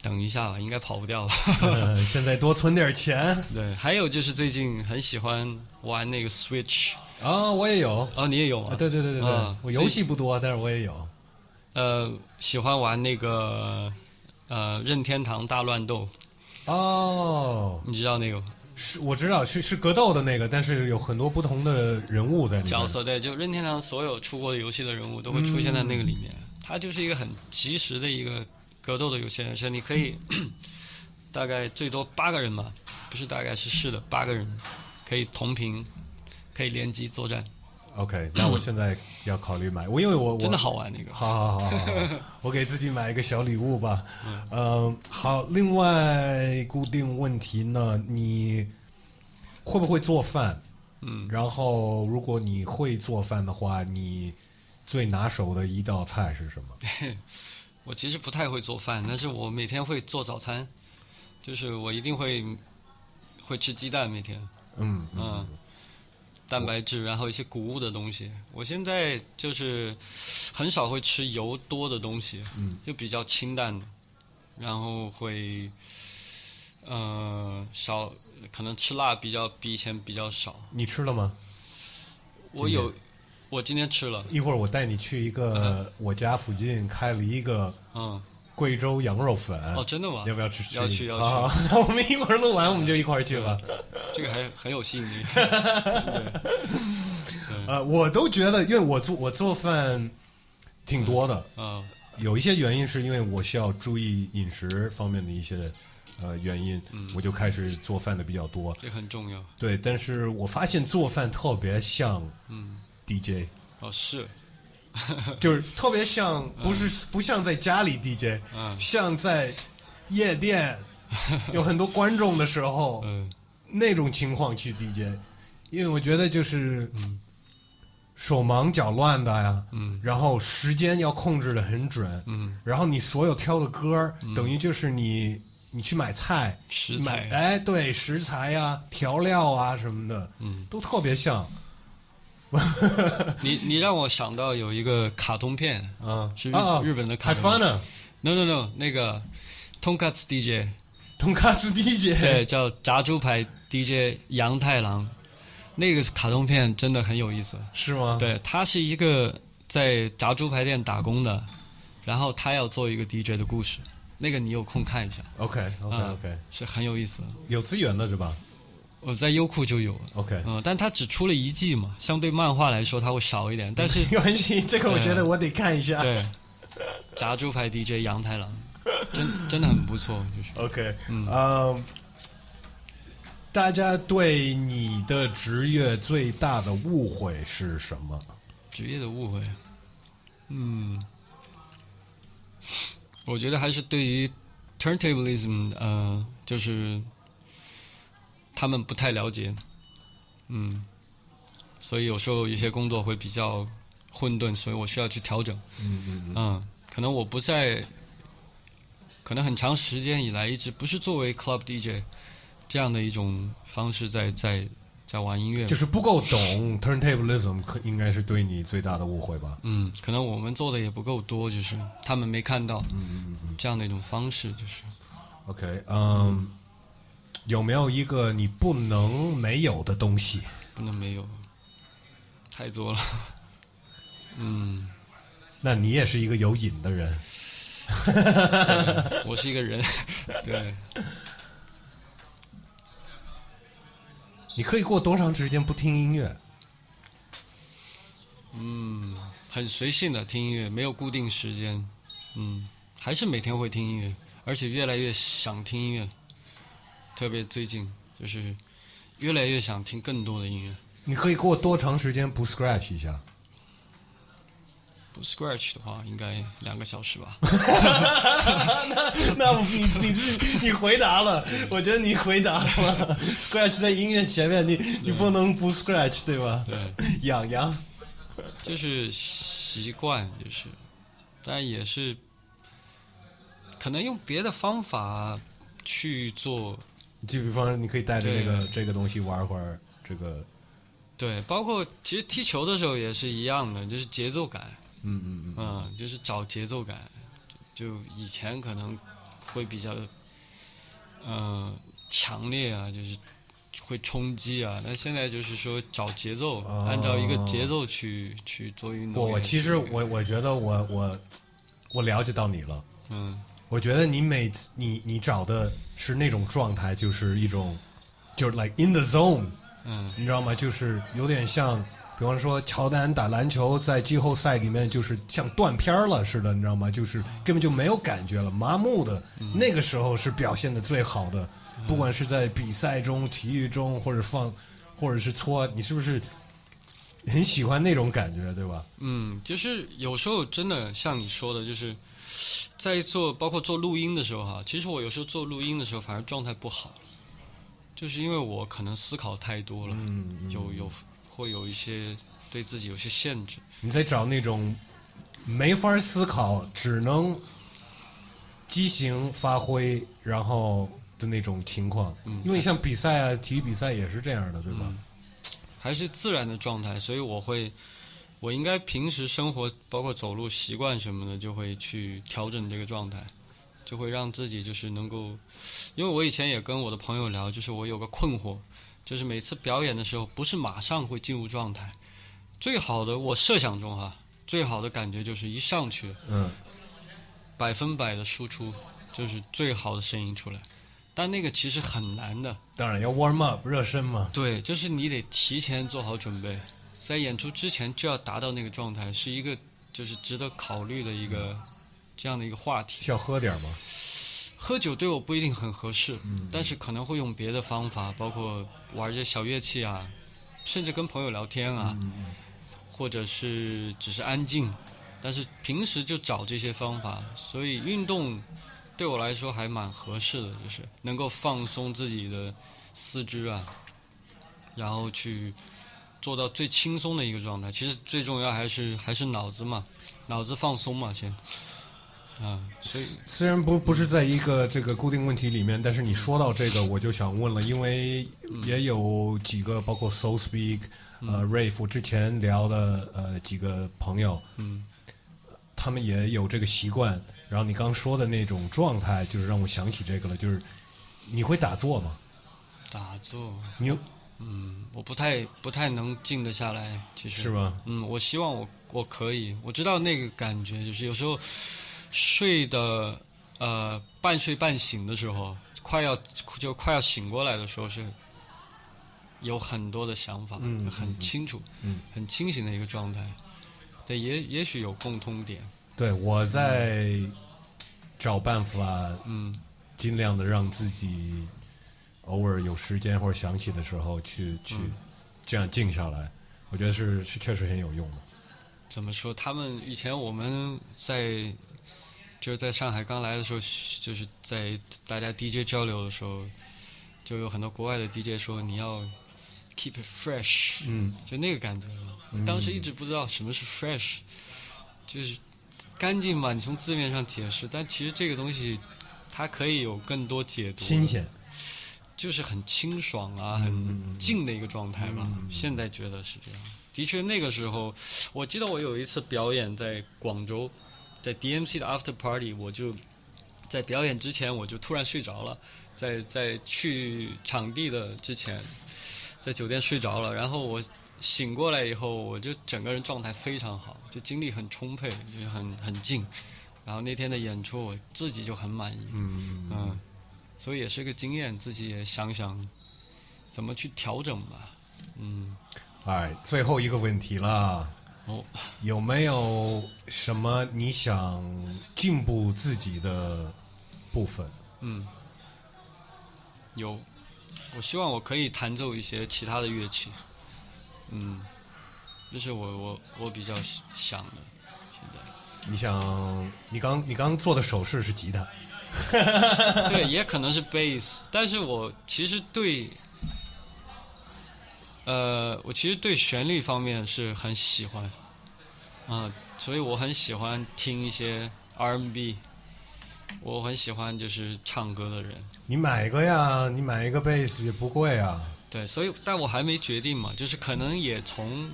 等一下吧，应该跑不掉了。呃 现在多存点钱对，还有就是最近很喜欢玩那个 Switch，啊！我也有哦，你也有啊，对对对对对啊，我游戏不多，但是我也有。呃，喜欢玩那个呃任天堂大乱斗，哦，你知道那个吗是我知道是是格斗的那个，但是有很多不同的人物在里面。角色？对，就任天堂所有出过的游戏的人物都会出现在那个里面。它就是一个很及时的一个格斗的游戏，是你可以 大概最多八个人吧，不是大概是是的八个人可以同屏，可以联机作战，OK，那我现在要考虑买，我因为我我真的好玩那个。好好好好好，我给自己买一个小礼物吧。嗯、好。另外，固定问题呢，你会不会做饭？嗯，然后，如果你会做饭的话，你最拿手的一道菜是什么？我其实不太会做饭，但是我每天会做早餐，就是我一定会会吃鸡蛋每天。嗯嗯，蛋白质，然后一些谷物的东西。我现在就是很少会吃油多的东西，嗯，就比较清淡的，然后会呃少，可能吃辣比较比以前比较少。你吃了吗？我有，我今天吃了，一会儿我带你去一个我家附近开了一个嗯，贵州羊肉粉。哦，真的吗？要不要吃？吃要去要去好好 那我们一会儿录完，我们就一块儿去吧。这个还很有吸引力。对，呃，我都觉得，因为我做我做饭挺多的，嗯有一些原因是因为我需要注意饮食方面的一些呃原因，嗯我就开始做饭的比较多。这很重要。对，但是我发现做饭特别像嗯，DJ，哦是，就是特别像，不是不像在家里 DJ，嗯。像在夜店 有很多观众的时候，嗯。那种情况去 DJ，因为我觉得就是手忙脚乱的呀，嗯。然后时间要控制的很准，嗯，然后你所有挑的歌儿，等于就是你你去买菜，食买材，哎对食材呀、调料啊什么的，嗯，都特别像 你你让我想到有一个卡通片，啊。是日啊日本的卡通，，no no no，那个 Tonkatsu DJ，通卡斯 DJ，对，叫炸猪排 DJ 杨太郎，那个卡通片真的很有意思。是吗？对他是一个在炸猪排店打工的，然后他要做一个 DJ 的故事，那个你有空看一下，，OK OK 啊 OK，是很有意思。的。有资源的是吧我在优酷就有，？OK，嗯、但它只出了一季嘛，相对漫画来说它会少一点，但 是没关系，这个我觉得我得看一下。对，炸猪排 DJ 杨太郎，真真的很不错，就是。OK，嗯。呃，大家对你的职业最大的误会是什么？职业的误会，嗯，我觉得还是对于 turntablism，呃，就是他们不太了解，嗯，所以有时候一些工作会比较混沌，所以我需要去调整，嗯嗯嗯。嗯，可能我不在，可能很长时间以来一直不是作为 club DJ 这样的一种方式在在在玩音乐，就是不够懂 turntablism，可应该是对你最大的误会吧？嗯，可能我们做的也不够多，就是他们没看到嗯嗯。这样的一种方式，就是，OK，嗯，有没有一个你不能没有的东西？不能没有，太多了。嗯，那你也是一个有瘾的人。我是一个人，对，你可以过多长时间不听音乐？嗯，很随性的听音乐，没有固定时间，嗯，还是每天会听音乐，而且越来越想听音乐，特别最近就是越来越想听更多的音乐。你可以给我多长时间不 scratch 一下？不 scratch 的话，应该两个小时吧。那那你你是你回答了，我觉得你回答了。Scratch 在音乐前面，你你不能不 Scratch 对吧？对，痒痒，就是习惯，就是，但也是可能用别的方法去做。就比方说，你可以带着这个这个东西玩会儿，这个，对，包括其实踢球的时候也是一样的，就是节奏感，嗯嗯嗯，嗯，就是找节奏感。就以前可能会比较，呃，强烈啊，就是会冲击啊。那现在就是说找节奏，哦按照一个节奏去去做运动。我我其实我我觉得我我我了解到你了。嗯我觉得你每次你你找的是那种状态，就是一种就是 like in the zone，嗯你知道吗？就是有点像，比方说乔丹打篮球在季后赛里面，就是像断片儿了似的，你知道吗？就是根本就没有感觉了，麻木的。那个时候是表现的最好的，不管是在比赛中、体育中，或者放，或者是搓，你是不是很喜欢那种感觉，对吧？嗯，就是有时候真的像你说的，就是在做包括做录音的时候哈，其实我有时候做录音的时候反而状态不好，就是因为我可能思考太多了，嗯，有有会有一些对自己有些限制。你在找那种没法思考，只能激情发挥，然后的那种情况。因为像比赛啊，体育比赛也是这样的，对吧？还是自然的状态，所以我会，我应该平时生活包括走路习惯什么的，就会去调整这个状态，就会让自己就是能够，因为我以前也跟我的朋友聊，就是我有个困惑，就是每次表演的时候不是马上会进入状态，最好的我设想中哈，最好的感觉就是一上去嗯，百分百的输出，就是最好的声音出来，但那个其实很难的。当然要 warm up 热身嘛。对，就是你得提前做好准备，在演出之前就要达到那个状态，是一个就是值得考虑的一个这样的一个话题。需要喝点吗？喝酒对我不一定很合适，但是可能会用别的方法，包括玩一些小乐器啊，甚至跟朋友聊天啊，或者是只是安静。但是平时就找这些方法，所以运动对我来说还蛮合适的，就是能够放松自己的四肢啊，然后去做到最轻松的一个状态。其实最重要还是还是脑子嘛，脑子放松嘛，先啊，所以虽然不不是在一个这个固定问题里面，但是你说到这个，我就想问了，因为也有几个包括 Soul Speak、呃 Rave 之前聊的呃几个朋友，嗯他们也有这个习惯。然后你刚说的那种状态，就是让我想起这个了，就是你会打坐吗？打坐，你有嗯，我不太不太能静得下来，其实是吗？嗯，我希望我我可以，我知道那个感觉，就是有时候睡的呃半睡半醒的时候，快要就快要醒过来的时候是有很多的想法，嗯很清楚，嗯很清醒的一个状态。对，也也许有共通点，对，我在找办法，嗯尽量的让自己偶尔有时间或者想起的时候去去嗯这样静下来，我觉得是是确实很有用的。怎么说？他们以前我们在就是在上海刚来的时候，就是在大家 DJ 交流的时候，就有很多国外的 DJ 说你要 keep it fresh，嗯就那个感觉了。当时一直不知道什么是 fresh，就是干净嘛，你从字面上解释，但其实这个东西它可以有更多解读。新鲜，就是很清爽啊，嗯很静的一个状态吧。现在觉得是这样。的确，那个时候，我记得我有一次表演在广州，在 DMC 的 After Party，我就在表演之前我就突然睡着了，在在去场地的之前，在酒店睡着了，然后我醒过来以后，我就整个人状态非常好，就精力很充沛，就是很很静。然后那天的演出，我自己就很满意。嗯嗯，所以也是个经验，自己也想想怎么去调整吧。嗯，哎，最后一个问题了，哦，有没有什么你想进步自己的部分？嗯，有，我希望我可以弹奏一些其他的乐器。嗯，这是我我我比较想的。现在，你想，你刚你刚做的手势是吉他，对，也可能是 bass，但是我其实对，呃，我其实对旋律方面是很喜欢，啊、所以我很喜欢听一些 R&B，我很喜欢就是唱歌的人，你买一个呀，你买一个 bass 也不贵啊。对，所以但我还没决定嘛，就是可能也从，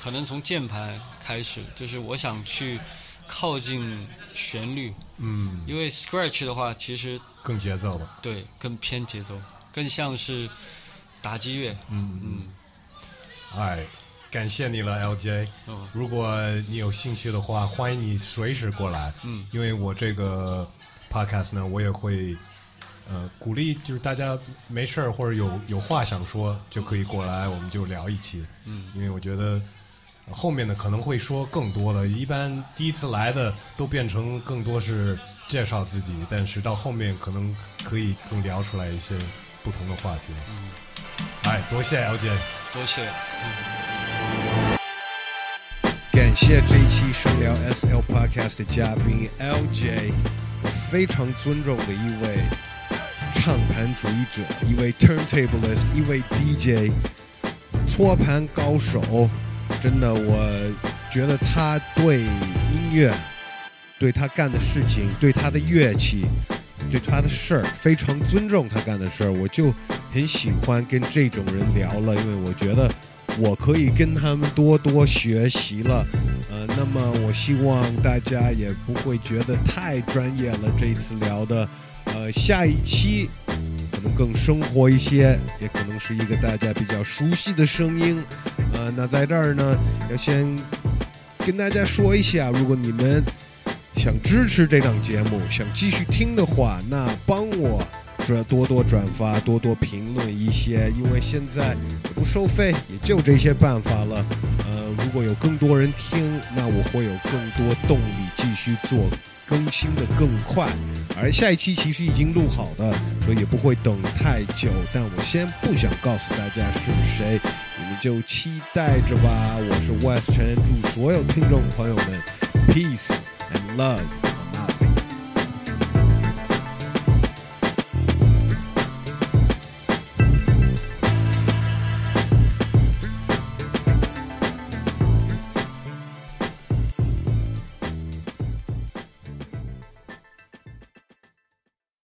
可能从键盘开始，就是我想去靠近旋律，嗯，因为 Scratch 的话，其实更节奏吧。对更偏节奏，更像是打击乐，嗯嗯，哎，感谢你了，LJ。哦，如果你有兴趣的话，欢迎你随时过来。嗯，因为我这个 podcast 呢，我也会呃鼓励，就是大家没事儿或者有有话想说，就可以过来，我们就聊一期。嗯，因为我觉得呃后面的可能会说更多的，一般第一次来的都变成更多是介绍自己，但是到后面可能可以更聊出来一些不同的话题。哎，多谢 LJ。多谢。感谢这一期声聊 SL Podcast 的嘉宾 LJ，我非常尊重的一位唱盘主义者，一位 turntablist，一位 DJ，搓盘高手。真的，我觉得他对音乐，对他干的事情，对他的乐器，对他的事儿非常尊重他干的事儿，我就很喜欢跟这种人聊了，因为我觉得我可以跟他们多多学习了。呃，那么我希望大家也不会觉得太专业了。这一次聊的，呃，下一期可能更生活一些，也可能是一个大家比较熟悉的声音。呃，那在这儿呢，要先跟大家说一下，如果你们想支持这档节目，想继续听的话，那帮我这多多转发，多多评论一些，因为现在不收费，也就这些办法了。呃，如果有更多人听，那我会有更多动力继续做，更新的更快。而下一期其实已经录好的，所以也不会等太久。但我先不想告诉大家是谁，你们就期待着吧。我是 West，祝所有听众朋友们 peace and love。